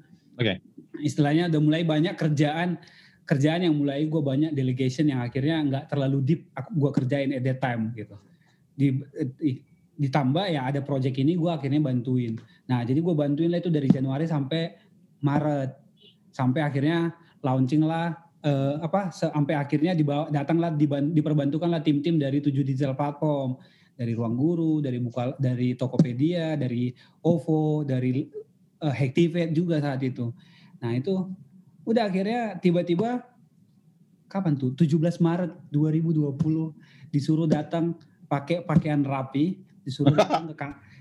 Oke. Okay. Istilahnya udah mulai banyak kerjaan kerjaan yang mulai gue banyak delegation yang akhirnya nggak terlalu deep gue kerjain at that time gitu. Di ditambah ya ada project ini gue akhirnya bantuin. Nah jadi gue bantuin lah itu dari Januari sampai Maret. Sampai akhirnya launching lah uh, apa sampai akhirnya dibawa datanglah diperbantukan lah tim-tim dari tujuh digital platform. Dari ruang guru dari buka dari Tokopedia dari OVO dari uh, Hacktivate juga saat itu. Nah itu udah akhirnya tiba-tiba kapan tuh 17 Maret 2020 disuruh datang pakai pakaian rapi disuruh datang ke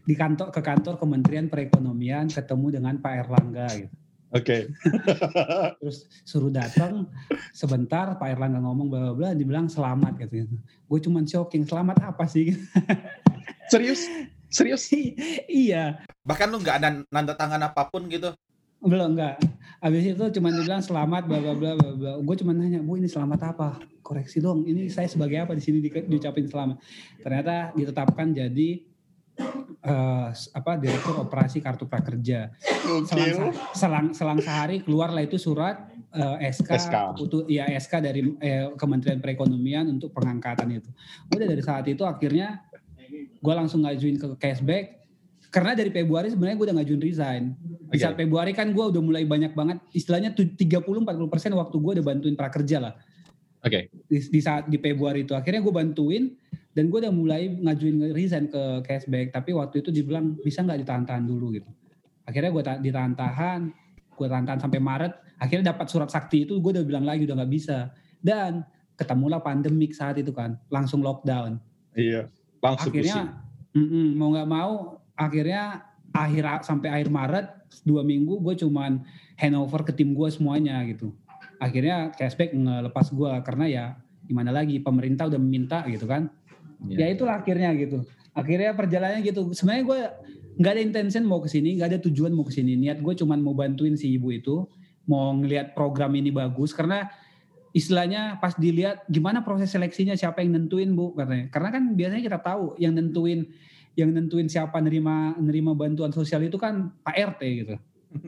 di kantor ke kantor Kementerian Perekonomian ketemu dengan Pak Erlangga gitu. Oke. Okay. Terus suruh datang sebentar Pak Erlangga ngomong bla bla dibilang selamat gitu. Gue cuman shocking, selamat apa sih? Serius? Serius? iya. Bahkan lu nggak ada nanda tangan apa pun gitu? Belum enggak. Habis itu cuma dibilang selamat bla bla bla bla bla. Gue cuma nanya, "Bu, ini selamat apa?" Koreksi dong. Ini saya sebagai apa di sini di, diucapin selamat. Ternyata ditetapkan jadi uh, apa direktur operasi kartu prakerja. Selang, selang selang sehari keluarlah itu surat uh, eh, SK, SK. Putu, ya SK dari eh, Kementerian Perekonomian untuk pengangkatan itu. Udah dari saat itu akhirnya gue langsung ngajuin ke cashback karena dari Februari sebenarnya gue udah ngajuin resign. Di saat Februari kan gue udah mulai banyak banget istilahnya 30-40% waktu gue udah bantuin prakerja lah. Oke. Okay. Di, di saat di Februari itu akhirnya gue bantuin dan gue udah mulai ngajuin resign ke cashback tapi waktu itu dibilang bisa nggak ditahan-tahan dulu gitu. Akhirnya gue ditahan-tahan, gue tahan-tahan sampai Maret. Akhirnya dapat surat sakti itu gue udah bilang lagi udah nggak bisa. Dan ketemulah pandemik saat itu kan, langsung lockdown. Iya, langsung akhirnya mm -mm, mau nggak mau akhirnya akhir sampai akhir Maret dua minggu gue cuman handover ke tim gue semuanya gitu. Akhirnya cashback ngelepas gue karena ya gimana lagi pemerintah udah meminta gitu kan. Ya, ya itulah akhirnya gitu. Akhirnya perjalanannya gitu. Sebenarnya gue nggak ada intention mau ke sini nggak ada tujuan mau ke sini niat gue cuman mau bantuin si ibu itu mau ngelihat program ini bagus. Karena istilahnya pas dilihat gimana proses seleksinya siapa yang nentuin bu katanya. Karena kan biasanya kita tahu yang nentuin yang nentuin siapa nerima nerima bantuan sosial itu kan Pak RT gitu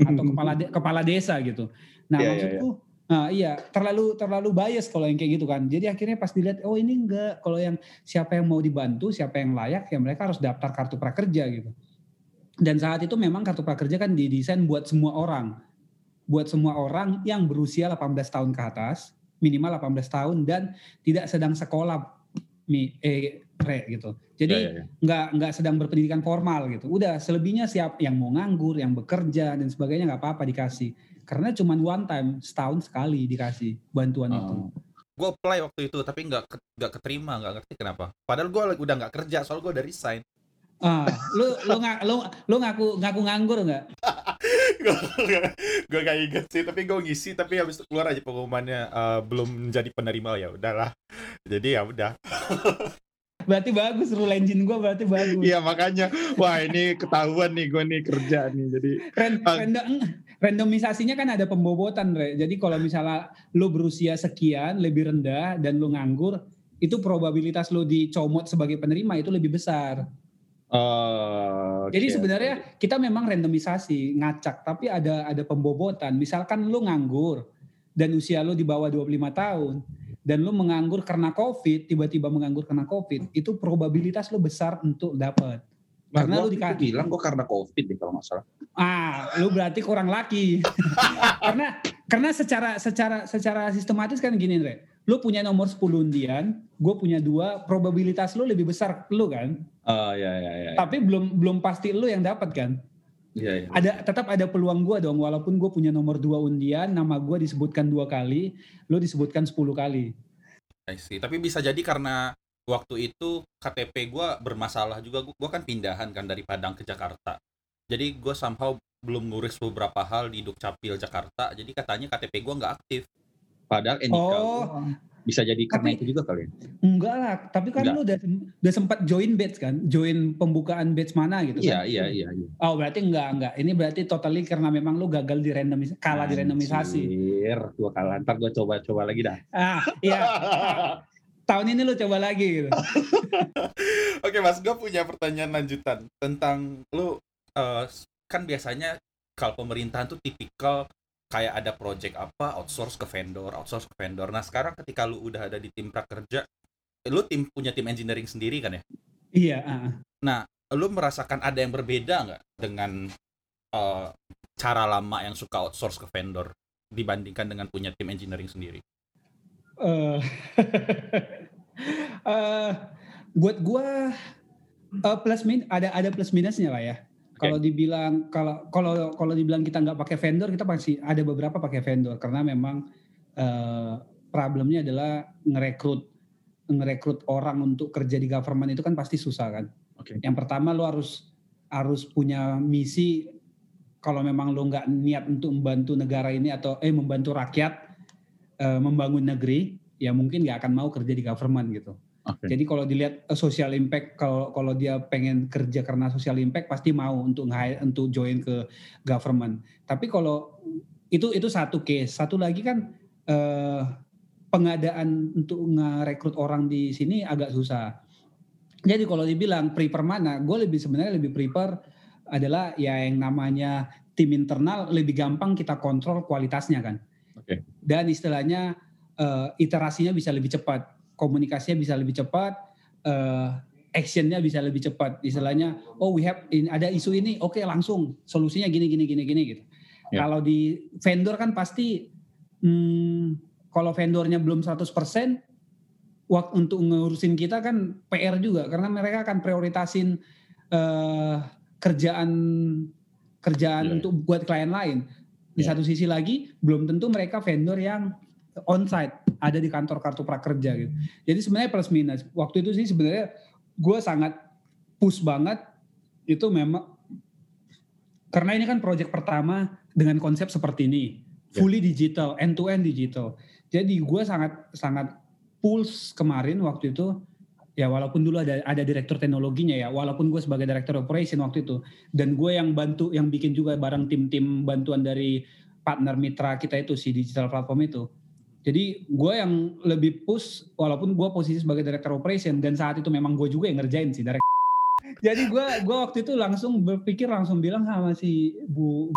atau kepala de, kepala desa gitu. Nah yeah, iya, maksudku yeah, yeah. Nah, iya terlalu terlalu bias kalau yang kayak gitu kan. Jadi akhirnya pas dilihat oh ini enggak kalau yang siapa yang mau dibantu, siapa yang layak ya mereka harus daftar kartu prakerja gitu. Dan saat itu memang kartu prakerja kan didesain buat semua orang. Buat semua orang yang berusia 18 tahun ke atas, minimal 18 tahun dan tidak sedang sekolah mi eh re gitu. Jadi ya, ya, ya. nggak nggak sedang berpendidikan formal gitu. Udah selebihnya siap yang mau nganggur, yang bekerja dan sebagainya nggak apa-apa dikasih. Karena cuma one time setahun sekali dikasih bantuan oh. itu. Gue apply waktu itu tapi nggak nggak keterima nggak ngerti kenapa. Padahal gue udah nggak kerja soal gue udah resign. Ah, lu lu nggak lu lu ngaku ngaku nganggur nggak? gue gak inget sih, tapi gue ngisi tapi habis itu keluar aja pengumumannya uh, belum jadi penerima ya udahlah. Jadi ya udah. berarti bagus rule engine gue berarti bagus. Iya makanya, wah ini ketahuan nih gue nih kerja nih. Jadi uh, random, randomisasinya kan ada pembobotan, Re. Jadi kalau misalnya lo berusia sekian lebih rendah dan lo nganggur, itu probabilitas lo dicomot sebagai penerima itu lebih besar. Uh, Jadi sebenarnya kita memang randomisasi ngacak, tapi ada ada pembobotan. Misalkan lo nganggur dan usia lo di bawah 25 tahun, dan lu menganggur karena covid tiba-tiba menganggur karena covid itu probabilitas lu besar untuk dapat nah, karena lu dikasih bilang gua karena covid nih kalau masalah ah lu berarti kurang laki. Karena karena secara secara secara sistematis kan gini Re lu punya nomor 10 undian gue punya dua probabilitas lu lebih besar lu kan? Oh ya ya ya, tapi belum belum pasti lu yang dapat kan Iya, iya. Ada tetap ada peluang gue dong walaupun gue punya nomor dua undian, nama gue disebutkan dua kali, lo disebutkan sepuluh kali. I see. Tapi bisa jadi karena waktu itu KTP gue bermasalah juga. Gue kan pindahan kan dari Padang ke Jakarta. Jadi gue somehow belum ngurus beberapa hal di Dukcapil Jakarta. Jadi katanya KTP gue nggak aktif. Padahal NIK oh. Bisa jadi karena tapi, itu juga kali ya? Enggak lah, tapi kan enggak. lu udah, udah sempat join batch kan? Join pembukaan batch mana gitu iya, kan? Iya, iya, iya. Oh, berarti enggak, enggak. Ini berarti totally karena memang lu gagal di randomis kalah Anjir, di randomisasi. gua kalah. Ntar gua coba-coba lagi dah. Ah, iya. Tahun ini lu coba lagi gitu. Oke, Mas, gua punya pertanyaan lanjutan tentang lu uh, kan biasanya kalau pemerintahan tuh tipikal kayak ada project apa outsource ke vendor outsource ke vendor. Nah sekarang ketika lu udah ada di tim prakerja lu tim punya tim engineering sendiri kan ya? Iya uh. nah lu merasakan ada yang berbeda nggak dengan uh, cara lama yang suka outsource ke vendor dibandingkan dengan punya tim engineering sendiri? Uh, uh, buat gua uh, plus min ada ada plus minusnya lah ya kalau dibilang kalau kalau kalau dibilang kita nggak pakai vendor, kita pasti ada beberapa pakai vendor karena memang uh, problemnya adalah ngerekrut ngerekrut orang untuk kerja di government itu kan pasti susah kan. Okay. Yang pertama lo harus harus punya misi kalau memang lo nggak niat untuk membantu negara ini atau eh membantu rakyat uh, membangun negeri, ya mungkin nggak akan mau kerja di government gitu. Okay. Jadi kalau dilihat uh, social impact kalau kalau dia pengen kerja karena social impact pasti mau untuk untuk join ke government. Tapi kalau itu itu satu case. Satu lagi kan uh, pengadaan untuk ngerekrut orang di sini agak susah. Jadi kalau dibilang prefer mana, gue lebih sebenarnya lebih prefer adalah ya yang namanya tim internal lebih gampang kita kontrol kualitasnya kan. Okay. Dan istilahnya uh, iterasinya bisa lebih cepat komunikasinya bisa lebih cepat uh, actionnya bisa lebih cepat. Istilahnya, oh we have in, ada isu ini, oke okay, langsung solusinya gini gini gini gini gitu. Ya. Kalau di vendor kan pasti, hmm, kalau vendornya belum 100% waktu untuk ngurusin kita kan PR juga karena mereka akan prioritasin uh, kerjaan kerjaan yeah. untuk buat klien lain. Di yeah. satu sisi lagi belum tentu mereka vendor yang onsite ada di kantor kartu prakerja gitu. Jadi sebenarnya plus minus. Waktu itu sih sebenarnya gue sangat push banget itu memang karena ini kan project pertama dengan konsep seperti ini ya. fully digital end to end digital. Jadi gue sangat sangat pulse kemarin waktu itu ya walaupun dulu ada ada direktur teknologinya ya walaupun gue sebagai direktur operation waktu itu dan gue yang bantu yang bikin juga bareng tim-tim bantuan dari partner mitra kita itu si digital platform itu jadi gue yang lebih push walaupun gue posisi sebagai direktur operation dan saat itu memang gue juga yang ngerjain sih dari jadi gue gue waktu itu langsung berpikir langsung bilang sama si bu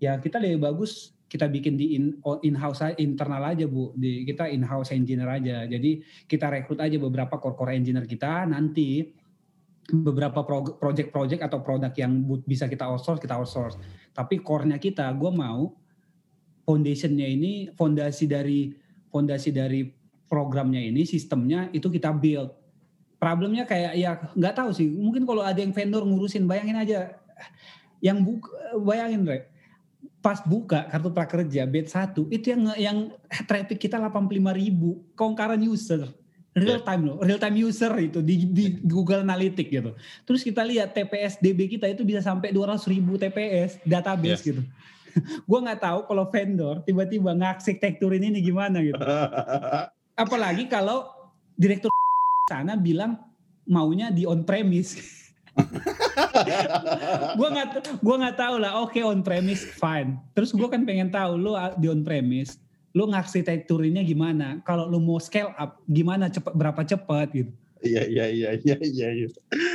ya kita lebih bagus kita bikin di in, in house internal aja bu. Di kita in house engineer aja. Jadi kita rekrut aja beberapa core core engineer kita nanti beberapa project-project atau produk yang bisa kita outsource kita outsource. Tapi core-nya kita gue mau foundationnya ini fondasi dari fondasi dari programnya ini sistemnya itu kita build. Problemnya kayak ya nggak tahu sih. Mungkin kalau ada yang vendor ngurusin bayangin aja. Yang buka bayangin Re, pas buka kartu prakerja bed 1 itu yang yang traffic kita 85 ribu concurrent user. Real ya. time loh real time user itu di, di Google Analytics gitu. Terus kita lihat TPS DB kita itu bisa sampai 200 ribu TPS database yes. gitu gue nggak tahu kalau vendor tiba-tiba ngarsitekturin ini gimana gitu. Apalagi kalau direktur sana bilang maunya di on premise gue nggak gue nggak tahu lah. Oke okay, on premise fine. Terus gue kan pengen tahu lo di on premise lo ngarsitekturinnya gimana? Kalau lo mau scale up gimana cepet berapa cepat gitu Iya iya iya iya iya. iya.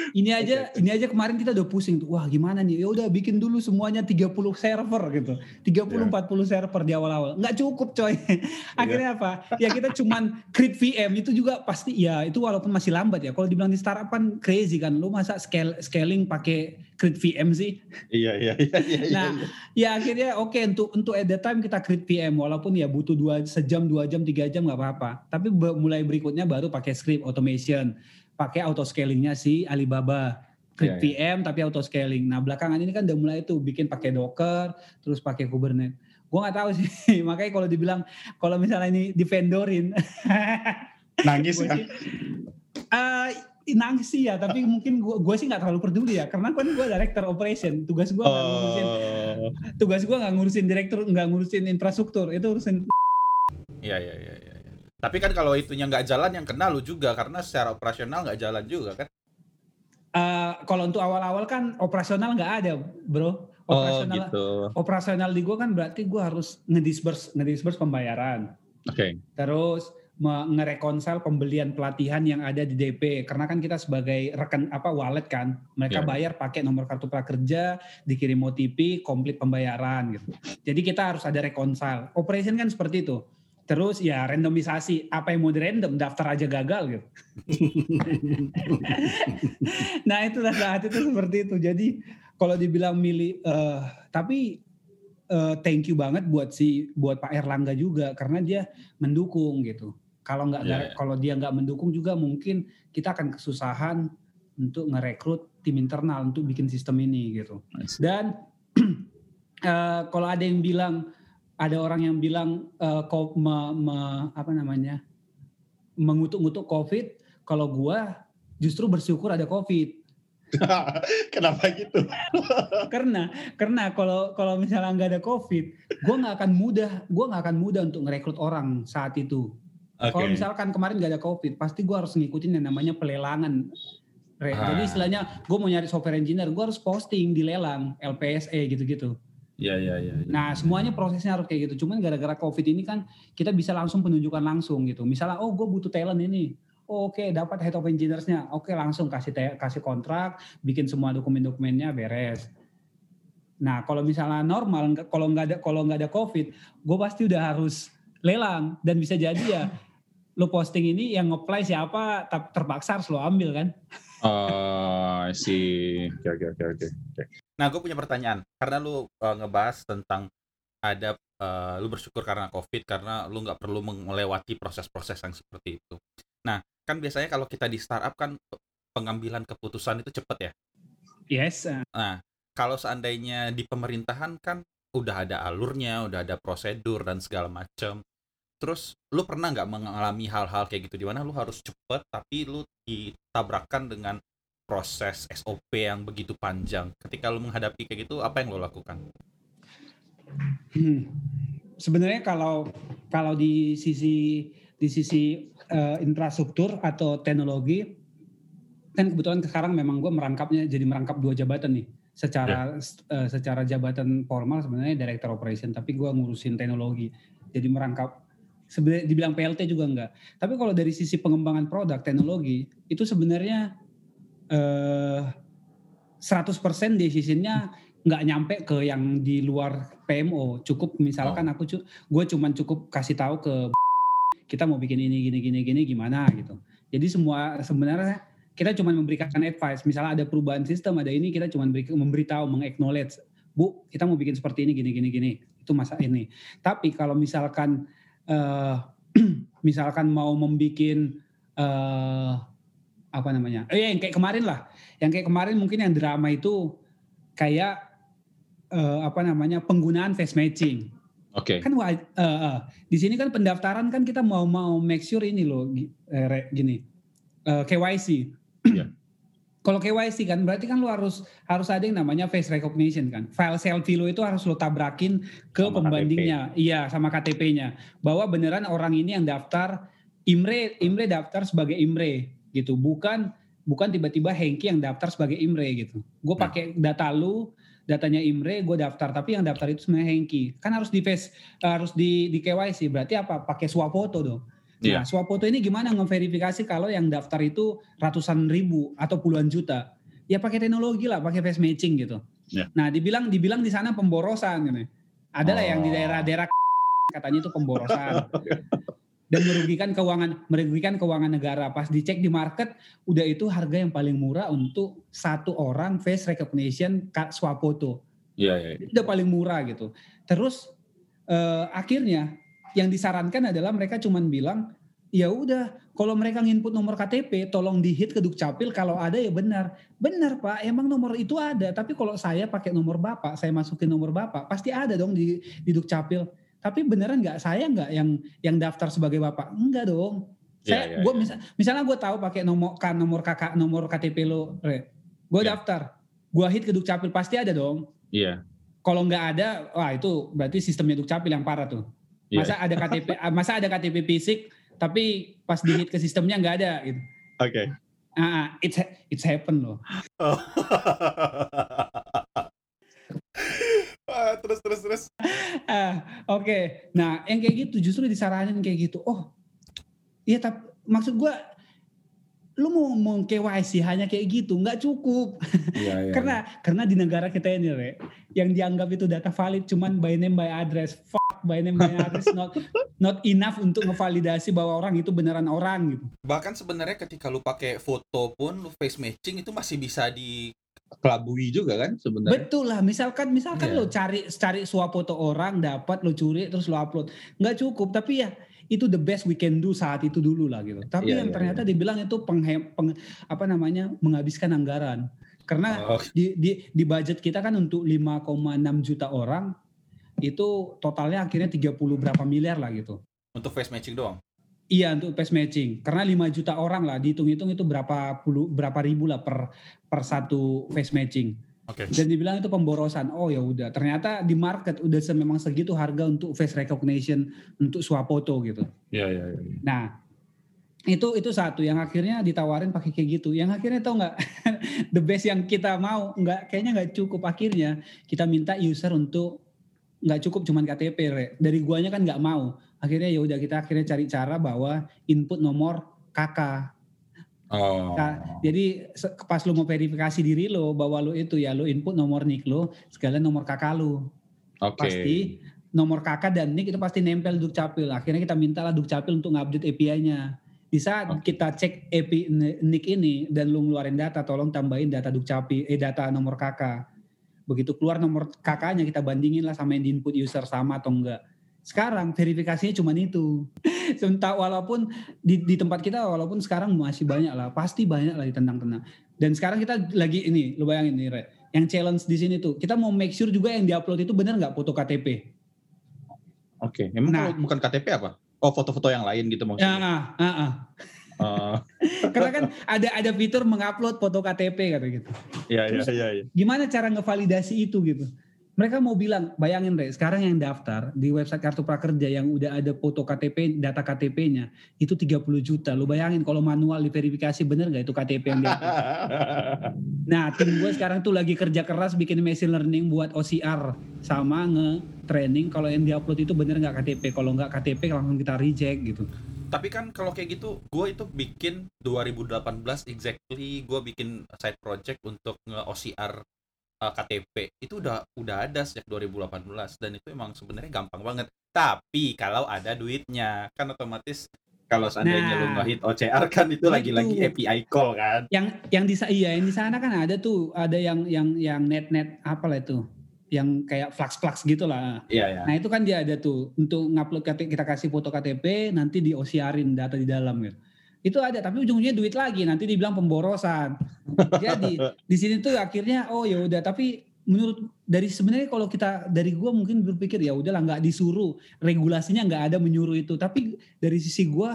Ini aja okay. ini aja kemarin kita udah pusing tuh. Wah, gimana nih? Ya udah bikin dulu semuanya 30 server gitu. 30 yeah. 40 server di awal-awal. Nggak cukup, coy. Akhirnya yeah. apa? Ya kita cuman create VM itu juga pasti ya itu walaupun masih lambat ya. Kalau dibilang di startup kan crazy kan. Lu masa scale scaling pakai create VM sih? Iya iya iya iya. Nah, iya. ya akhirnya oke okay, untuk untuk at the time kita create VM walaupun ya butuh dua sejam, dua jam, tiga jam nggak apa-apa. Tapi mulai berikutnya baru pakai script automation pakai auto scalingnya si Alibaba Create yeah, yeah. VM tapi auto scaling. Nah belakangan ini kan udah mulai tuh bikin pakai Docker, terus pakai Kubernetes. Gue nggak tahu sih, makanya kalau dibilang kalau misalnya ini di vendorin, nangis ya. Uh, nangis sih ya, tapi mungkin gue sih nggak terlalu peduli ya, karena kan gue director operation, tugas gue nggak oh. ngurusin, tugas gue nggak ngurusin direktur, nggak ngurusin infrastruktur, itu urusin. Iya iya iya. Ya. Tapi kan kalau itunya nggak jalan yang kena lu juga karena secara operasional nggak jalan juga kan? Uh, kalau untuk awal-awal kan operasional nggak ada, bro. Oh, operasional, oh, gitu. operasional di gue kan berarti gue harus ngedisburse ngedisburse pembayaran. Oke. Okay. Terus ngerekonsel pembelian pelatihan yang ada di DP karena kan kita sebagai rekan apa wallet kan mereka yeah. bayar pakai nomor kartu prakerja dikirim OTP komplit pembayaran gitu jadi kita harus ada rekonsel operation kan seperti itu Terus ya randomisasi apa yang mau di random daftar aja gagal gitu. nah itu saat itu seperti itu. Jadi kalau dibilang milih, uh, tapi uh, thank you banget buat si buat Pak Erlangga juga karena dia mendukung gitu. Kalau nggak yeah. kalau dia nggak mendukung juga mungkin kita akan kesusahan untuk ngerekrut tim internal untuk bikin sistem ini gitu. Dan uh, kalau ada yang bilang ada orang yang bilang uh, me, me, apa namanya mengutuk-ngutuk COVID. Kalau gua justru bersyukur ada COVID. Kenapa gitu? karena karena kalau kalau misalnya nggak ada COVID, gua nggak akan mudah, gua nggak akan mudah untuk merekrut orang saat itu. Okay. Kalau misalkan kemarin nggak ada COVID, pasti gua harus ngikutin yang namanya pelelangan. Ah. Jadi istilahnya gue mau nyari software engineer, gue harus posting di lelang LPSE gitu-gitu. Iya, iya, iya. Ya. Nah, semuanya prosesnya harus kayak gitu. Cuman gara-gara COVID ini kan kita bisa langsung penunjukan langsung gitu. Misalnya, oh gue butuh talent ini. Oh, Oke, okay, dapat head of engineers-nya. Oke, okay, langsung kasih kasih kontrak, bikin semua dokumen-dokumennya beres. Nah, kalau misalnya normal, kalau nggak ada kalau nggak ada COVID, gue pasti udah harus lelang dan bisa jadi ya lu posting ini yang nge-play siapa terpaksa harus lo ambil kan. Oh, sih. Oke, oke, oke, oke. Nah, gue punya pertanyaan. Karena lu uh, ngebahas tentang ada uh, lu bersyukur karena COVID karena lu nggak perlu melewati proses-proses yang seperti itu. Nah, kan biasanya kalau kita di startup kan pengambilan keputusan itu cepet ya. Yes. Nah, kalau seandainya di pemerintahan kan udah ada alurnya, udah ada prosedur dan segala macam. Terus lu pernah nggak mengalami hal-hal kayak gitu di mana lu harus cepet tapi lu ditabrakkan dengan proses SOP yang begitu panjang. Ketika lu menghadapi kayak gitu, apa yang lu lakukan? Hmm. Sebenarnya kalau kalau di sisi di sisi uh, infrastruktur atau teknologi kan kebetulan sekarang memang gue merangkapnya jadi merangkap dua jabatan nih secara yeah. uh, secara jabatan formal sebenarnya director operation tapi gue ngurusin teknologi jadi merangkap sebenarnya dibilang PLT juga enggak tapi kalau dari sisi pengembangan produk teknologi itu sebenarnya uh, 100% decisionnya nggak nyampe ke yang di luar PMO cukup misalkan oh. aku cu gue cuman cukup kasih tahu ke kita mau bikin ini gini gini gini gimana gitu jadi semua sebenarnya kita cuma memberikan advice. Misalnya ada perubahan sistem, ada ini kita cuma memberitahu, mengaknowledge. Bu, kita mau bikin seperti ini, gini, gini, gini. Itu masa ini. Tapi kalau misalkan uh, misalkan mau membuat uh, apa namanya? Eh, yang kayak kemarin lah. Yang kayak kemarin mungkin yang drama itu kayak uh, apa namanya penggunaan face matching. Oke. Okay. Kan uh, uh, di sini kan pendaftaran kan kita mau mau make sure ini loh gini uh, KYC. Yeah. Kalau KYC kan berarti kan lu harus harus ada yang namanya face recognition kan. File selfie lu itu harus lu tabrakin ke sama pembandingnya. KTP. Iya, sama KTP-nya. Bahwa beneran orang ini yang daftar Imre Imre daftar sebagai Imre gitu. Bukan bukan tiba-tiba Hengki yang daftar sebagai Imre gitu. Gue nah. pakai data lu, datanya Imre, gue daftar. Tapi yang daftar itu sebenarnya Hengki. Kan harus di face harus di di KYC. Berarti apa? Pakai swap foto dong. Nah, yeah. foto ini gimana ngeverifikasi kalau yang daftar itu ratusan ribu atau puluhan juta? Ya pakai teknologi lah, pakai face matching gitu. Yeah. Nah, dibilang dibilang di sana pemborosan gitu. Adalah oh. yang di daerah-daerah katanya itu pemborosan. Dan merugikan keuangan merugikan keuangan negara. Pas dicek di market, udah itu harga yang paling murah untuk satu orang face recognition foto. Iya, yeah, yeah, yeah. Udah paling murah gitu. Terus uh, akhirnya yang disarankan adalah mereka cuma bilang ya udah kalau mereka nginput nomor KTP tolong di hit ke Dukcapil kalau ada ya benar. Benar Pak, emang nomor itu ada, tapi kalau saya pakai nomor Bapak, saya masukin nomor Bapak, pasti ada dong di di Dukcapil. Tapi beneran nggak saya nggak yang yang daftar sebagai Bapak? Enggak dong. Iya, saya yeah, yeah, gua yeah. misal, misalnya gue tahu pakai nomor kan nomor kakak nomor KTP lo, Re. Gue yeah. daftar. Gue hit ke Dukcapil pasti ada dong. Iya. Yeah. Kalau nggak ada, wah itu berarti sistemnya Dukcapil yang parah tuh. Masa yeah. ada KTP masa ada KTP fisik tapi pas di hit ke sistemnya nggak ada gitu. Oke. Okay. Ah, it's it's happen loh. Oh. ah, terus terus terus. ah, oke. Okay. Nah, yang kayak gitu justru disaranin kayak gitu. Oh, iya tapi maksud gue lu mau mau KYC hanya kayak gitu nggak cukup iya, iya, karena iya. karena di negara kita ini re yang dianggap itu data valid cuman by name by address by name by address not not enough untuk ngevalidasi bahwa orang itu beneran orang gitu bahkan sebenarnya ketika lu pakai foto pun lu face matching itu masih bisa di kelabui juga kan sebenarnya. Betul lah, misalkan misalkan yeah. lo cari cari suap foto orang dapat lo curi terus lo upload. nggak cukup, tapi ya itu the best we can do saat itu dulu lah gitu. Tapi yeah, yang yeah, ternyata yeah. dibilang itu penghe, peng, apa namanya menghabiskan anggaran. Karena oh. di, di di budget kita kan untuk 5,6 juta orang itu totalnya akhirnya 30 berapa miliar lah gitu. Untuk face matching doang? Iya untuk face matching. Karena 5 juta orang lah dihitung-hitung itu berapa puluh berapa ribu lah per per satu face matching. Okay. Dan dibilang itu pemborosan. Oh ya udah, ternyata di market udah memang segitu harga untuk face recognition untuk swapoto gitu. Iya iya. Ya. Nah itu itu satu yang akhirnya ditawarin pakai kayak gitu. Yang akhirnya tau nggak the best yang kita mau nggak kayaknya nggak cukup akhirnya kita minta user untuk nggak cukup cuman KTP re. dari guanya kan nggak mau akhirnya ya udah kita akhirnya cari cara bahwa input nomor kakak Oh. Nah, jadi pas lu mau verifikasi diri lo bahwa lu itu ya lu input nomor nik lo, sekalian nomor kakak lu. Okay. Pasti nomor kakak dan nick itu pasti nempel Dukcapil. Akhirnya kita mintalah Dukcapil untuk ngupdate API-nya. Di saat okay. kita cek API nick ini dan lu ngeluarin data, tolong tambahin data Dukcapil, eh data nomor kakak. Begitu keluar nomor kakaknya kita bandingin lah sama yang di input user sama atau enggak. Sekarang verifikasinya cuma itu. Sementara walaupun di, di tempat kita walaupun sekarang masih banyak lah, pasti banyak lah ditendang-tendang. Dan sekarang kita lagi ini, lu bayangin nih, Re, yang challenge di sini tuh, kita mau make sure juga yang diupload itu benar nggak foto KTP. Oke, okay. emang nah, bukan KTP apa? Oh, foto-foto yang lain gitu maksudnya? Ya, ah, ah, ah. Uh. Karena kan ada ada fitur mengupload foto KTP kata gitu. Iya, iya, iya. Ya. Gimana cara ngevalidasi itu gitu? mereka mau bilang, bayangin deh, sekarang yang daftar di website Kartu Prakerja yang udah ada foto KTP, data KTP-nya, itu 30 juta. Lu bayangin kalau manual diverifikasi bener gak itu KTP yang dia Nah, tim gue sekarang tuh lagi kerja keras bikin machine learning buat OCR. Sama nge-training kalau yang diupload itu bener gak KTP. Kalau nggak KTP langsung kita reject gitu. Tapi kan kalau kayak gitu, gue itu bikin 2018 exactly, gue bikin side project untuk nge-OCR uh, eh, KTP itu udah udah ada sejak 2018 dan itu emang sebenarnya gampang banget. Tapi kalau ada duitnya kan otomatis kalau seandainya nah, lu nggak OCR kan itu lagi-lagi API call kan. Yang yang di iya yang di sana kan ada tuh. Ada yang yang yang net net apa lah itu yang kayak flux-flux gitu lah. Iya, iya. Nah itu kan dia ada tuh untuk ngupload kita kasih foto KTP nanti di OCR-in data di dalam gitu itu ada tapi ujung-ujungnya duit lagi nanti dibilang pemborosan jadi di sini tuh akhirnya oh ya udah tapi menurut dari sebenarnya kalau kita dari gue mungkin berpikir ya udahlah nggak disuruh regulasinya nggak ada menyuruh itu tapi dari sisi gue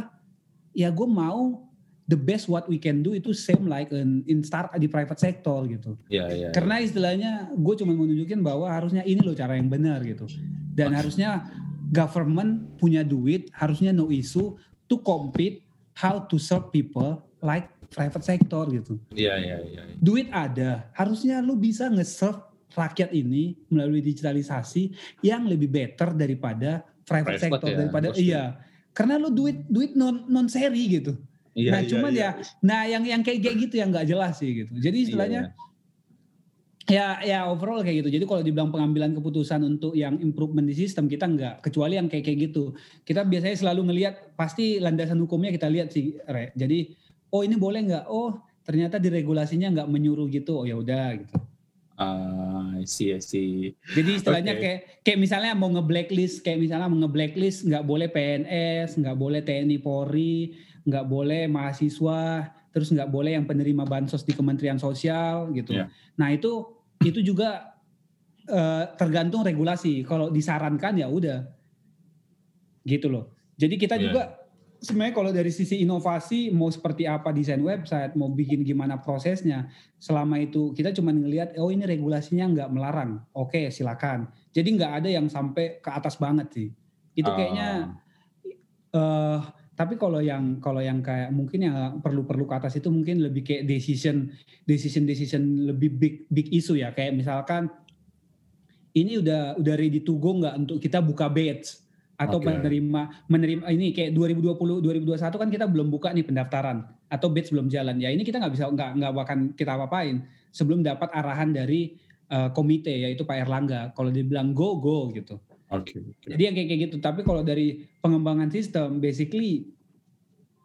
ya gue mau the best what we can do itu same like in, in start di private sector gitu. Yeah, yeah, Karena istilahnya gue cuma menunjukin bahwa harusnya ini loh cara yang benar gitu. Dan okay. harusnya government punya duit, harusnya no issue to compete how to serve people like private sector gitu. Iya, iya, iya. Duit ada, harusnya lu bisa nge-serve rakyat ini melalui digitalisasi yang lebih better daripada private, private sector ya, daripada iya. Karena lu duit duit non non seri gitu. Iya, nah, iya, cuman iya. ya nah yang yang kayak kayak gitu yang nggak jelas sih gitu. Jadi istilahnya iya, iya ya ya overall kayak gitu jadi kalau dibilang pengambilan keputusan untuk yang improvement di sistem kita enggak kecuali yang kayak kayak gitu kita biasanya selalu ngelihat pasti landasan hukumnya kita lihat sih Re. jadi oh ini boleh nggak oh ternyata di regulasinya nggak menyuruh gitu oh ya udah gitu Uh, I see, I see. Jadi istilahnya okay. kayak kayak misalnya mau nge-blacklist, kayak misalnya mau nge-blacklist nggak boleh PNS, nggak boleh TNI Polri, nggak boleh mahasiswa, terus nggak boleh yang penerima bansos di Kementerian Sosial gitu. Yeah. Nah itu itu juga uh, tergantung regulasi. Kalau disarankan ya udah gitu loh. Jadi kita yeah. juga sebenarnya kalau dari sisi inovasi mau seperti apa desain website, mau bikin gimana prosesnya, selama itu kita cuma ngelihat oh ini regulasinya nggak melarang, oke silakan. Jadi nggak ada yang sampai ke atas banget sih. Itu kayaknya uh, tapi kalau yang kalau yang kayak mungkin yang perlu perlu ke atas itu mungkin lebih kayak decision decision decision lebih big big issue ya. Kayak misalkan ini udah udah ready to go nggak untuk kita buka batch? Atau okay. menerima menerima ini kayak 2020 2021 kan kita belum buka nih pendaftaran. Atau batch belum jalan. Ya ini kita nggak bisa nggak nggak akan kita apa-apain sebelum dapat arahan dari uh, komite yaitu Pak Erlangga. Kalau dibilang go go gitu Okay, okay. Jadi yang kayak, kayak gitu. Tapi kalau dari pengembangan sistem, basically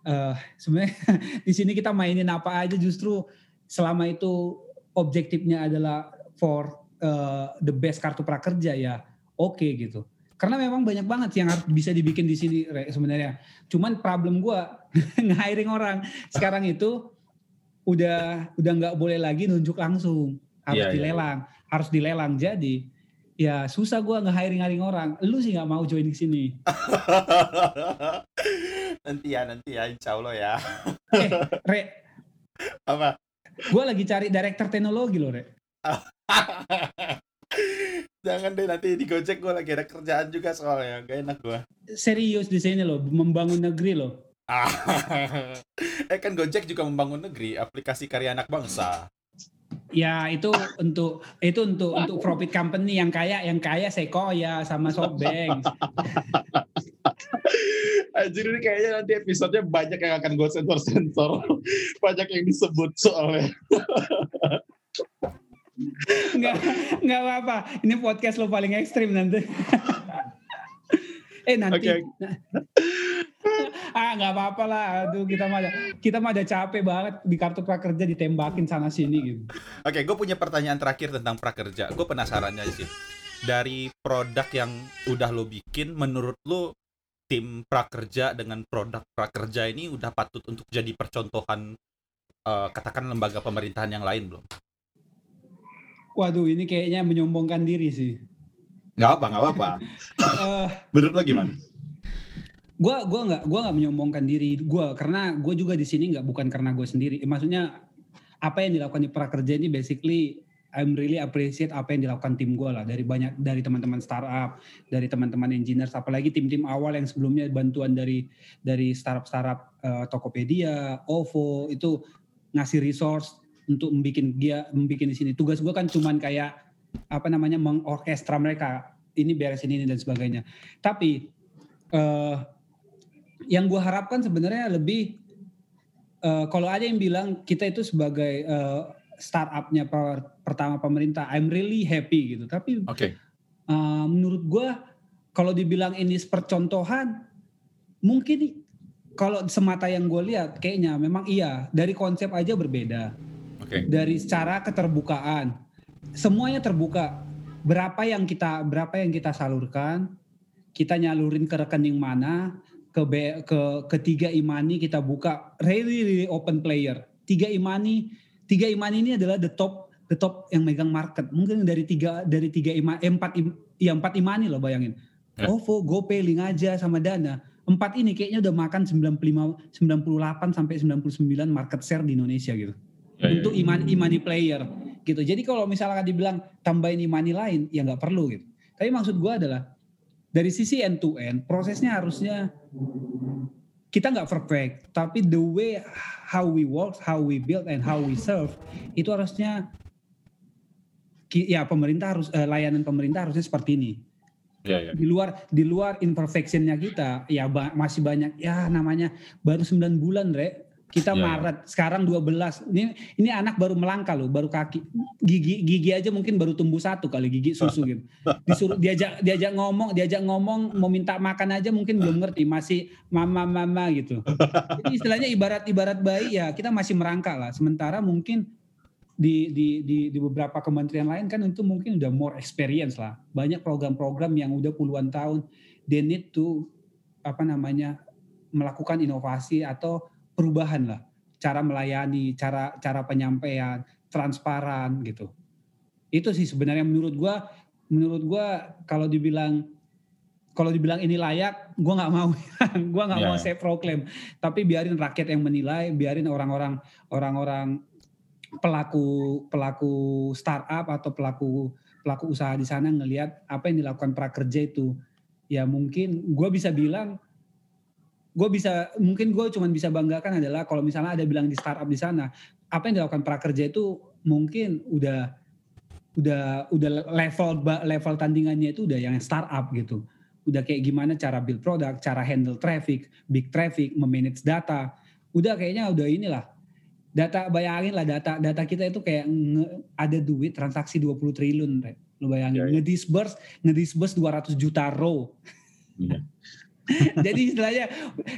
uh, sebenarnya di sini kita mainin apa aja justru selama itu objektifnya adalah for uh, the best kartu prakerja ya oke okay, gitu. Karena memang banyak banget yang harus bisa dibikin di sini sebenarnya. Cuman problem gue nge-hiring orang sekarang itu udah udah nggak boleh lagi nunjuk langsung harus yeah, iya, dilelang yeah. harus dilelang jadi ya susah gue nge-hiring-hiring orang. Lu sih nggak mau join di sini. nanti ya, nanti ya, insya Allah ya. eh, Re. Apa? Gue lagi cari director teknologi loh, Re. Jangan deh nanti di Gojek gue lagi ada kerjaan juga soalnya, gak enak gue. Serius di sini loh, membangun negeri loh. eh kan Gojek juga membangun negeri, aplikasi karya anak bangsa. Ya itu untuk itu untuk untuk profit company yang kaya yang kaya Sequoia sama Softbank. Anjir ini kayaknya nanti episodenya banyak yang akan gue sensor-sensor. Banyak yang disebut soalnya. Enggak, enggak apa-apa. Ini podcast lo paling ekstrim nanti. eh nanti. Okay. ah nggak apa-apa lah. Aduh kita mah ada, kita mah ada capek banget di kartu prakerja ditembakin sana sini gitu. Oke okay, gue punya pertanyaan terakhir tentang prakerja. Gue penasarannya sih. Dari produk yang udah lo bikin menurut lo tim prakerja dengan produk prakerja ini udah patut untuk jadi percontohan uh, katakan lembaga pemerintahan yang lain belum? Waduh ini kayaknya menyombongkan diri sih nggak apa nggak apa uh, menurut lo gimana? Gue gua nggak gua nggak menyombongkan diri gue karena gue juga di sini nggak bukan karena gue sendiri. Maksudnya apa yang dilakukan di prakerja ini basically I'm really appreciate apa yang dilakukan tim gue lah. Dari banyak dari teman-teman startup dari teman-teman engineers apalagi tim-tim awal yang sebelumnya bantuan dari dari startup-startup uh, Tokopedia, OVO itu ngasih resource untuk membuat dia membuat di sini. Tugas gue kan cuman kayak apa namanya mengorkestra mereka ini beresin ini dan sebagainya tapi uh, yang gue harapkan sebenarnya lebih uh, kalau ada yang bilang kita itu sebagai uh, startupnya per, pertama pemerintah, I'm really happy gitu. Tapi okay. uh, menurut gue kalau dibilang ini percontohan, mungkin kalau semata yang gue lihat kayaknya memang iya dari konsep aja berbeda. Okay. Dari secara keterbukaan, semuanya terbuka. Berapa yang kita berapa yang kita salurkan, kita nyalurin ke rekening mana, ke B, ke ketiga imani kita buka. Really, really open player. Tiga imani tiga imani ini adalah the top the top yang megang market. Mungkin dari tiga dari tiga ima eh, empat im, ya empat imani loh bayangin. Ya. OVO GoPay aja sama Dana. Empat ini kayaknya udah makan 95 98 sampai 99 market share di Indonesia gitu. Ya, ya. Untuk ya. imani imani player gitu. Jadi kalau misalnya dibilang tambahin imani lain ya nggak perlu gitu. Tapi maksud gue adalah dari sisi end to end prosesnya harusnya kita nggak perfect tapi the way how we work how we build and how we serve itu harusnya ya pemerintah harus eh, layanan pemerintah harusnya seperti ini. Ya, ya. di luar di luar imperfectionnya kita ya ba masih banyak ya namanya baru 9 bulan re kita ya, Maret, ya. sekarang 12. Ini ini anak baru melangkah loh, baru kaki. Gigi gigi aja mungkin baru tumbuh satu kali gigi susu gitu. Disuruh diajak diajak ngomong, diajak ngomong mau minta makan aja mungkin belum ngerti, masih mama mama gitu. Jadi istilahnya ibarat ibarat bayi ya kita masih merangkak lah. Sementara mungkin di, di, di, di beberapa kementerian lain kan itu mungkin udah more experience lah. Banyak program-program yang udah puluhan tahun. They need to apa namanya melakukan inovasi atau perubahan lah cara melayani, cara cara penyampaian, transparan gitu. Itu sih sebenarnya menurut gua menurut gua kalau dibilang kalau dibilang ini layak, gua nggak mau, gua nggak yeah. mau saya proklaim. Tapi biarin rakyat yang menilai, biarin orang-orang orang-orang pelaku pelaku startup atau pelaku pelaku usaha di sana ngelihat apa yang dilakukan prakerja itu. Ya mungkin gue bisa bilang gue bisa mungkin gue cuma bisa banggakan adalah kalau misalnya ada bilang di startup di sana apa yang dilakukan prakerja itu mungkin udah udah udah level level tandingannya itu udah yang startup gitu. Udah kayak gimana cara build produk cara handle traffic big traffic memanage data. Udah kayaknya udah inilah. Data bayangin lah data data kita itu kayak nge, ada duit transaksi 20 triliun lo bayangin ya, ya. ngedisburse ngedisburse 200 juta row. Ya. Jadi istilahnya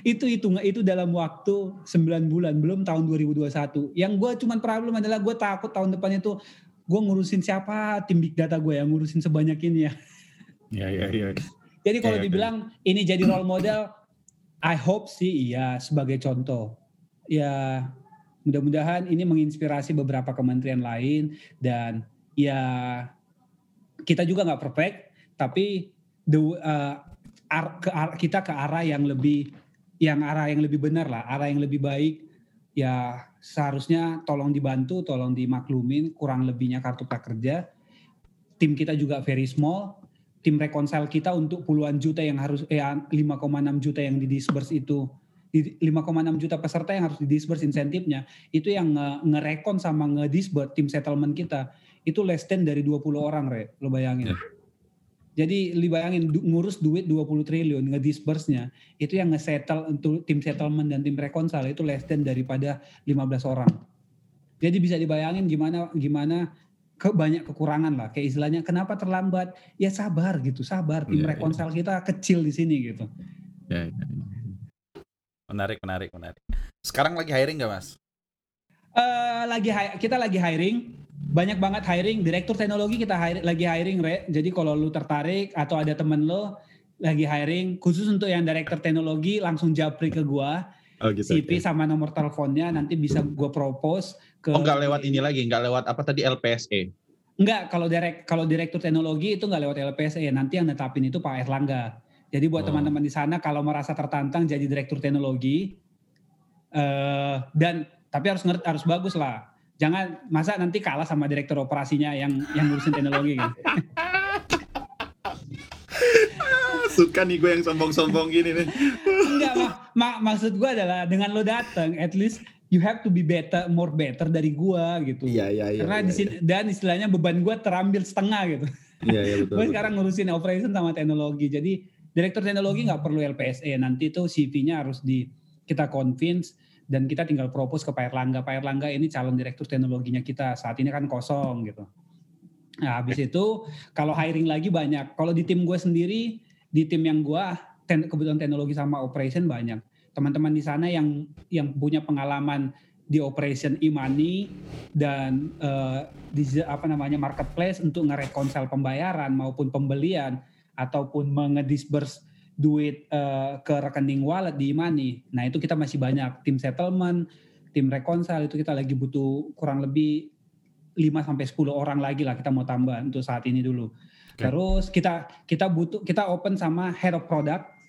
itu itu itu dalam waktu 9 bulan belum tahun 2021. Yang gue cuman problem adalah gue takut tahun depan itu gue ngurusin siapa tim big data gue yang ngurusin sebanyak ini ya. Iya iya iya. Jadi kalau ya, dibilang ya. ini jadi role model, I hope sih iya sebagai contoh. Ya mudah-mudahan ini menginspirasi beberapa kementerian lain dan ya kita juga nggak perfect, tapi the uh, ar, ke ar, kita ke arah yang lebih yang arah yang lebih benar lah, arah yang lebih baik. Ya seharusnya tolong dibantu, tolong dimaklumin kurang lebihnya kartu prakerja. Tim kita juga very small. Tim reconcile kita untuk puluhan juta yang harus eh 5,6 juta yang didisburse itu 5,6 juta peserta yang harus didisburse insentifnya itu yang nge-recon sama nge-disburse tim settlement kita itu less than dari 20 orang re lo bayangin. Yeah jadi li bayangin du, ngurus duit 20 triliun ngedisburse-nya itu yang nge-settle untuk tim settlement dan tim reconcile itu less than daripada 15 orang. Jadi bisa dibayangin gimana gimana ke banyak kekurangan lah kayak istilahnya kenapa terlambat ya sabar gitu sabar tim Iya, iya. rekonsal kita kecil di sini gitu Ya, ya, ya. Menarik, menarik, menarik. Sekarang lagi hiring nggak mas? Eh lagi kita lagi hiring banyak banget hiring direktur teknologi kita hire- lagi hiring re jadi kalau lu tertarik atau ada temen lo lagi hiring khusus untuk yang direktur teknologi langsung japri ke gua Oh gitu. CV sama nomor teleponnya nanti bisa gua propose ke Oh nggak lewat ini lagi, nggak lewat apa tadi LPSE? Enggak, kalau direk kalau direktur teknologi itu enggak lewat LPSE, nanti yang netapin itu Pak Erlangga. Jadi buat Oh. teman-teman di sana kalau merasa tertantang jadi direktur teknologi eh dan tapi harus ngerti harus bagus lah. Jangan masa nanti kalah sama direktur operasinya yang yang ngurusin teknologi kan. Suka nih gue yang sombong-sombong gini nih. Enggak, mak, mak maksud gua adalah dengan lo datang at least you have to be better, more better dari gua gitu. Iya iya iya. Karena iya, di sini dan istilahnya beban gua terambil setengah gitu. Iya iya betul. Gue betul. sekarang ngurusin operation sama teknologi. Jadi direktur teknologi nggak perlu LPSE. Nanti itu CV-nya harus di kita convince dan kita tinggal propose ke Pak Erlangga. Pak Erlangga ini calon direktur teknologinya kita. Saat ini kan kosong gitu. Nah, habis itu kalau hiring lagi banyak. Kalau di tim gue sendiri, di tim yang gue ten, kebetulan teknologi sama operation banyak. Teman-teman di sana yang yang punya pengalaman di operation e-money dan eh, di apa namanya marketplace untuk ngerekonsel pembayaran maupun pembelian ataupun mengedisburse duit eh, ke rekening wallet di e-money. Nah, itu kita masih banyak tim settlement, tim reconcile itu kita lagi butuh kurang lebih 5 sampai 10 orang lagi lah kita mau tambah untuk saat ini dulu. Oke. Terus kita kita butuh kita open sama head of product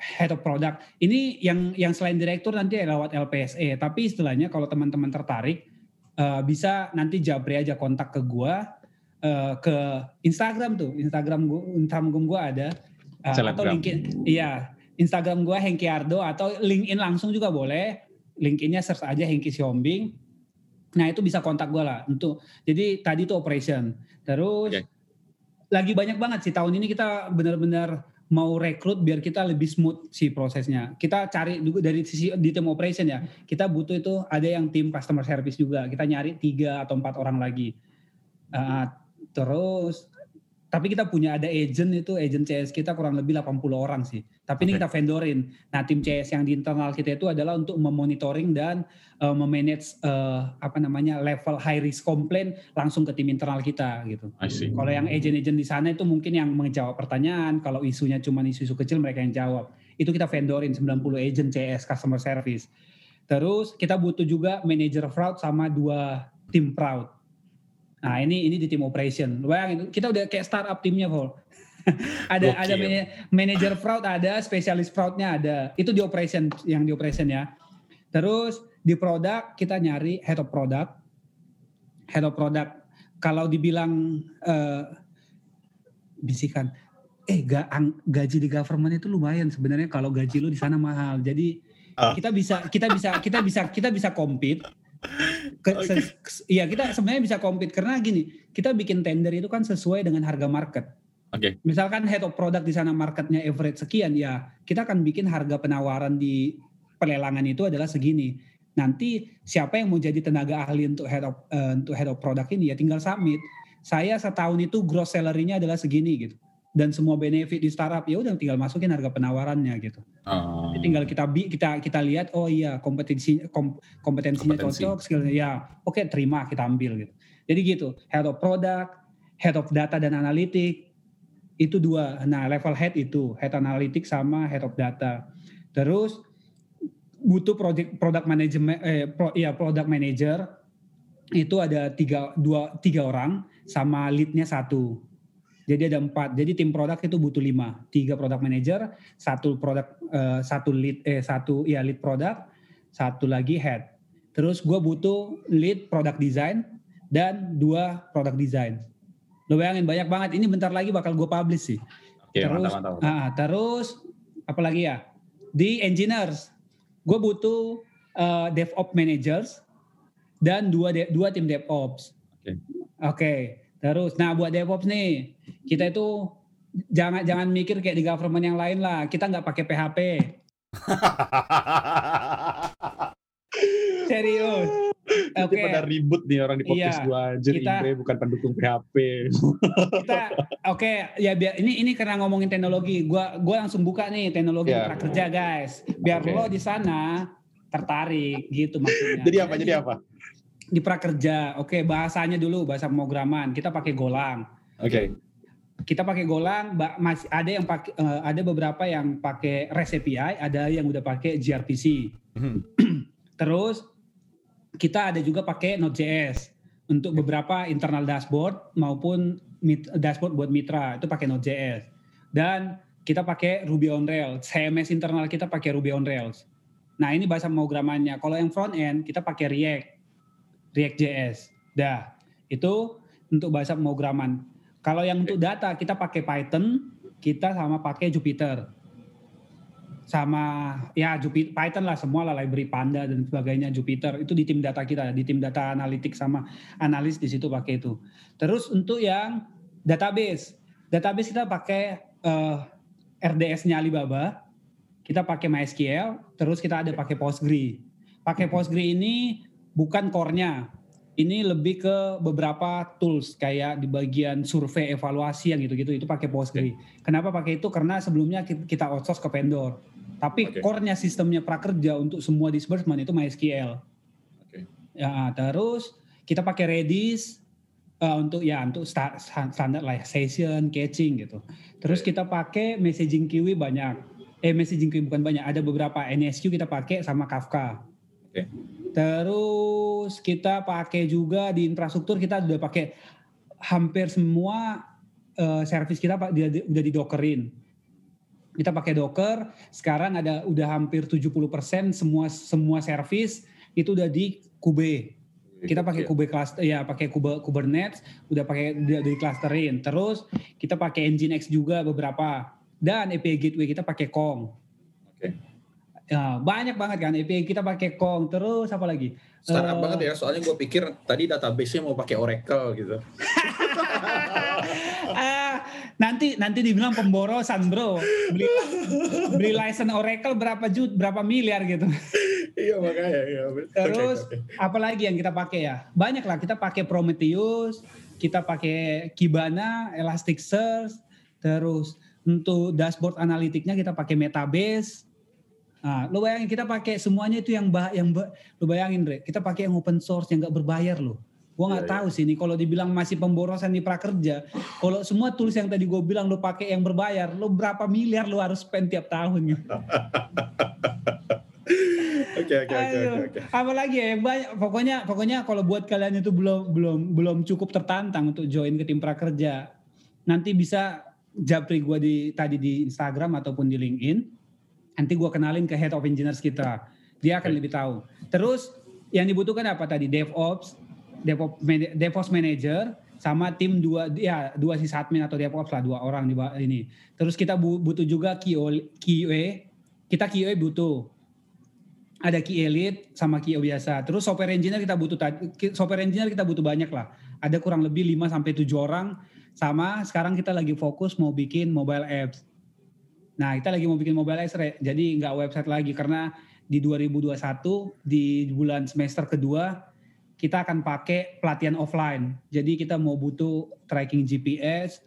head of product. Ini yang yang selain direktur nanti lewat LPSE, tapi istilahnya kalau teman-teman tertarik eh, bisa nanti Jabri aja kontak ke gua eh, ke Instagram tuh. Instagram gua Instagram gua ada eh, atau. LinkedIn. Iya, Instagram gua Hengki Ardo atau LinkedIn langsung juga boleh. LinkedIn-nya search aja Hengki Siombing. Nah, itu bisa kontak gua lah untuk jadi tadi tuh operation. Terus Oke. lagi banyak banget sih tahun ini kita benar-benar mau rekrut biar kita lebih smooth sih prosesnya. Kita cari juga dari sisi di tim operation ya. Kita butuh itu ada yang tim customer service juga. Kita nyari tiga atau empat orang lagi. Uh, terus tapi kita punya ada agent itu agent CS kita kurang lebih 80 orang sih. Tapi ini Oke. kita vendorin. Nah tim CS yang di internal kita itu adalah untuk memonitoring dan uh, memanage uh, apa namanya level high risk complaint langsung ke tim internal kita gitu. I see. Kalau yang agent-agent di sana itu mungkin yang menjawab pertanyaan, kalau isunya cuma isu-isu kecil mereka yang jawab. Itu kita vendorin 90 agent CS customer service. Terus kita butuh juga manager fraud sama dua tim fraud. Nah, ini ini di tim operation. Bayangin, kita udah kayak startup timnya, Paul. ada Gokil. ada mana- manager fraud ada, spesialis fraudnya ada. Itu di operation yang di operation ya. Terus di produk kita nyari head of product. Head of product kalau dibilang eh, bisikan eh ga, ang- gaji di government itu lumayan sebenarnya kalau gaji lu di sana mahal. Jadi Ah. kita bisa kita bisa kita bisa kita bisa compete ke, Oke. se- se- Iya kita sebenarnya bisa compete karena gini kita bikin tender itu kan sesuai dengan harga market. Oke. Misalkan head of product di sana marketnya average sekian ya kita akan bikin harga penawaran di pelelangan itu adalah segini. Nanti siapa yang mau jadi tenaga ahli untuk head of eh, untuk head of product ini ya tinggal submit. Saya setahun itu gross salary-nya adalah segini gitu. Dan semua benefit di startup ya udah tinggal masukin harga penawarannya gitu. Oh. Jadi tinggal kita kita kita lihat oh iya kompetensi kom- kompetensinya Kompetensi. cocok skillnya ya oke terima kita ambil gitu jadi gitu head of product head of data dan analitik itu dua nah level head itu head analytics sama head of data terus butuh project product management eh pro, ya product manager itu ada tiga dua tiga orang sama leadnya satu jadi ada empat. Jadi tim produk itu butuh lima. Tiga product manager satu produk eh, satu lead eh satu ya lead product satu lagi head. Terus gue butuh lead product design dan dua product design. Lo bayangin banyak banget. Ini bentar lagi bakal gue publish sih. Oke, terus mantap, mantap, ah, terus apa lagi ya? Di engineers gue butuh eh, DevOps managers dan dua de- dua tim DevOps Oke. oke terus nah buat DevOps nih kita itu jangan jangan mikir kayak di government yang lain lah kita nggak pakai PHP serius Oke. Okay. pada ribut nih orang di podcast iya, gua anjir kita, Indre bukan pendukung PHP. Kita oke okay, ya biar ini ini karena ngomongin teknologi, gua gua langsung buka nih teknologi yeah. kerja guys. Biar okay. lo di sana tertarik gitu maksudnya. jadi apa? Jadi, jadi apa? Di prakerja. Oke, okay, bahasanya dulu bahasa pemrograman. Kita pakai Golang. Oke. Okay. Kita pakai Golang, masih ada yang pakai uh, ada beberapa yang pakai REST API, ada yang udah pakai gRPC. Hmm. Terus kita ada juga pakai Node.js untuk beberapa internal dashboard maupun dashboard buat mitra itu pakai Node.js. Dan kita pakai Ruby on Rails. CMS internal kita pakai Ruby on Rails. Nah, ini bahasa pemrogramannya. Kalau yang front end kita pakai React. React.js. Dah. Itu untuk bahasa pemrograman. Kalau yang untuk data kita pakai Python, kita sama pakai Jupyter sama ya Jupyter Python lah semua lah library Panda dan sebagainya Jupyter itu di tim data kita di tim data analitik sama analis di situ pakai itu terus untuk yang database database kita pakai uh, eh, RDS-nya Alibaba kita pakai MySQL terus kita ada pakai Postgre pakai Postgre ini bukan core-nya ini lebih ke beberapa tools kayak di bagian survei evaluasi yang gitu-gitu itu pakai Postgre. Kenapa pakai itu? Karena sebelumnya kita outsource ke vendor. Tapi okay. core-nya sistemnya prakerja untuk semua disbursement itu MySQL. Okay. Ya, terus kita pakai Redis uh, untuk ya untuk start, standar lah ya, session, catching gitu. Terus okay. kita pakai messaging queue banyak. Eh messaging queue bukan banyak, ada beberapa NSQ kita pakai sama Kafka. Okay. Terus kita pakai juga di infrastruktur kita sudah pakai hampir semua uh, service kita udah, udah di dockerin kita pakai Docker, sekarang ada udah hampir 70% semua semua service itu udah di Kube. Kita pakai Kube cluster ya pakai Kube Kubernetes, udah pakai udah di clusterin. Terus kita pakai Nginx juga beberapa dan API gateway kita pakai Kong. Oke. Okay. Ya, banyak banget kan API kita pakai Kong. Terus apa lagi? Startup uh, banget ya, soalnya gue pikir tadi database-nya mau pakai Oracle gitu. nanti nanti dibilang pemborosan bro beli beli license Oracle berapa jut berapa miliar gitu iya makanya iya. terus okay, okay. apalagi yang kita pakai ya banyak lah kita pakai Prometheus kita pakai Kibana Elasticsearch terus untuk dashboard analitiknya kita pakai Metabase Nah, lo bayangin kita pakai semuanya itu yang bah, yang bah, lo bayangin Dre, kita pakai yang open source yang nggak berbayar loh. Gue nggak yeah, tahu yeah. sih ini kalau dibilang masih pemborosan di prakerja. Kalau semua tools yang tadi gue bilang lo pakai yang berbayar, lo berapa miliar lo harus spend tiap tahun Oke oke oke oke. Apalagi ya yang banyak pokoknya pokoknya kalau buat kalian itu belum belum belum cukup tertantang untuk join ke tim prakerja, nanti bisa japri gue di tadi di Instagram ataupun di LinkedIn. Nanti gue kenalin ke head of engineers kita. Dia akan okay. lebih tahu. Terus yang dibutuhkan apa tadi? DevOps, DevOps, DevOps manager sama tim dua ya dua admin atau DevOps lah dua orang di ini. Terus kita butuh juga QA, kita QA butuh. Ada QA lead sama QA biasa. Terus software engineer kita butuh software engineer kita butuh banyak lah. Ada kurang lebih 5 sampai 7 orang sama sekarang kita lagi fokus mau bikin mobile apps. Nah, kita lagi mau bikin mobile apps, jadi nggak website lagi karena di 2021 di bulan semester kedua kita akan pakai pelatihan offline. Jadi kita mau butuh tracking GPS,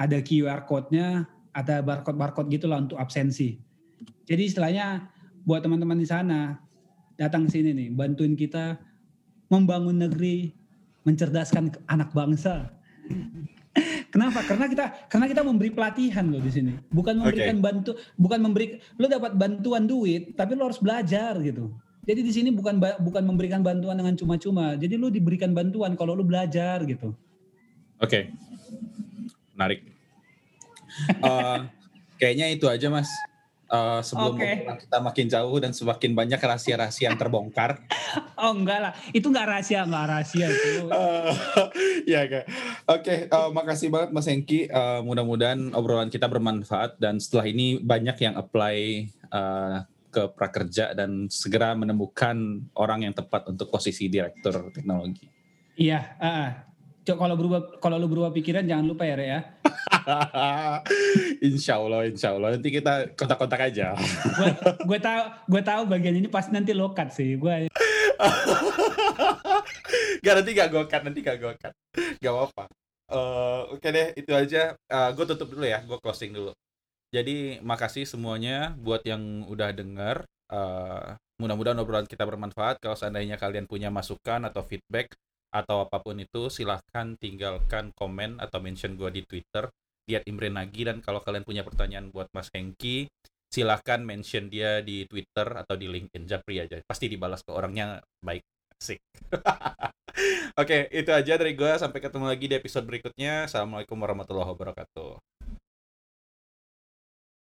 ada QR code-nya, ada barcode-barcode gitulah untuk absensi. Jadi istilahnya buat teman-teman di sana datang sini nih, bantuin kita membangun negeri, mencerdaskan anak bangsa. Kenapa? Karena kita karena kita memberi pelatihan loh di sini. Bukan memberikan okay. bantu bukan memberi lo dapat bantuan duit, tapi lo harus belajar gitu. Jadi di sini bukan bukan memberikan bantuan dengan cuma-cuma. Jadi lu diberikan bantuan kalau lu belajar gitu. Oke. Okay. Menarik. uh, kayaknya itu aja Mas. Uh, sebelum okay. kita makin jauh dan semakin banyak rahasia-rahasia yang terbongkar. oh enggak lah, itu enggak rahasia, enggak rahasia itu. Uh, ya Oke, okay, uh, makasih banget Mas Hengki. Uh, mudah-mudahan obrolan kita bermanfaat dan setelah ini banyak yang apply uh, ke prakerja dan segera menemukan orang yang tepat untuk posisi direktur teknologi. Iya, uh, kalau berubah kalau lu berubah pikiran jangan lupa ya, Re ya. insya Allah, insya Allah. Nanti kita kontak-kontak aja. gue tahu, gue tahu bagian ini pasti nanti lokat sih. Gue. Gak nanti gak cut, nanti gak cut. Gak apa-apa. Uh, Oke okay deh, itu aja. Uh, gue tutup dulu ya, gue closing dulu. Jadi makasih semuanya buat yang udah denger. Uh, mudah-mudahan obrolan kita bermanfaat. Kalau seandainya kalian punya masukan atau feedback atau apa pun itu, silahkan tinggalkan komen atau mention gue di Twitter. Lihat Imre Nagi dan kalau kalian punya pertanyaan buat Mas Hengki, silahkan mention dia di Twitter atau di LinkedIn. Japri aja, pasti dibalas ke orangnya baik. Asik. Oke, itu aja dari gue. Sampai ketemu lagi di episode berikutnya. Assalamualaikum warahmatullahi wabarakatuh.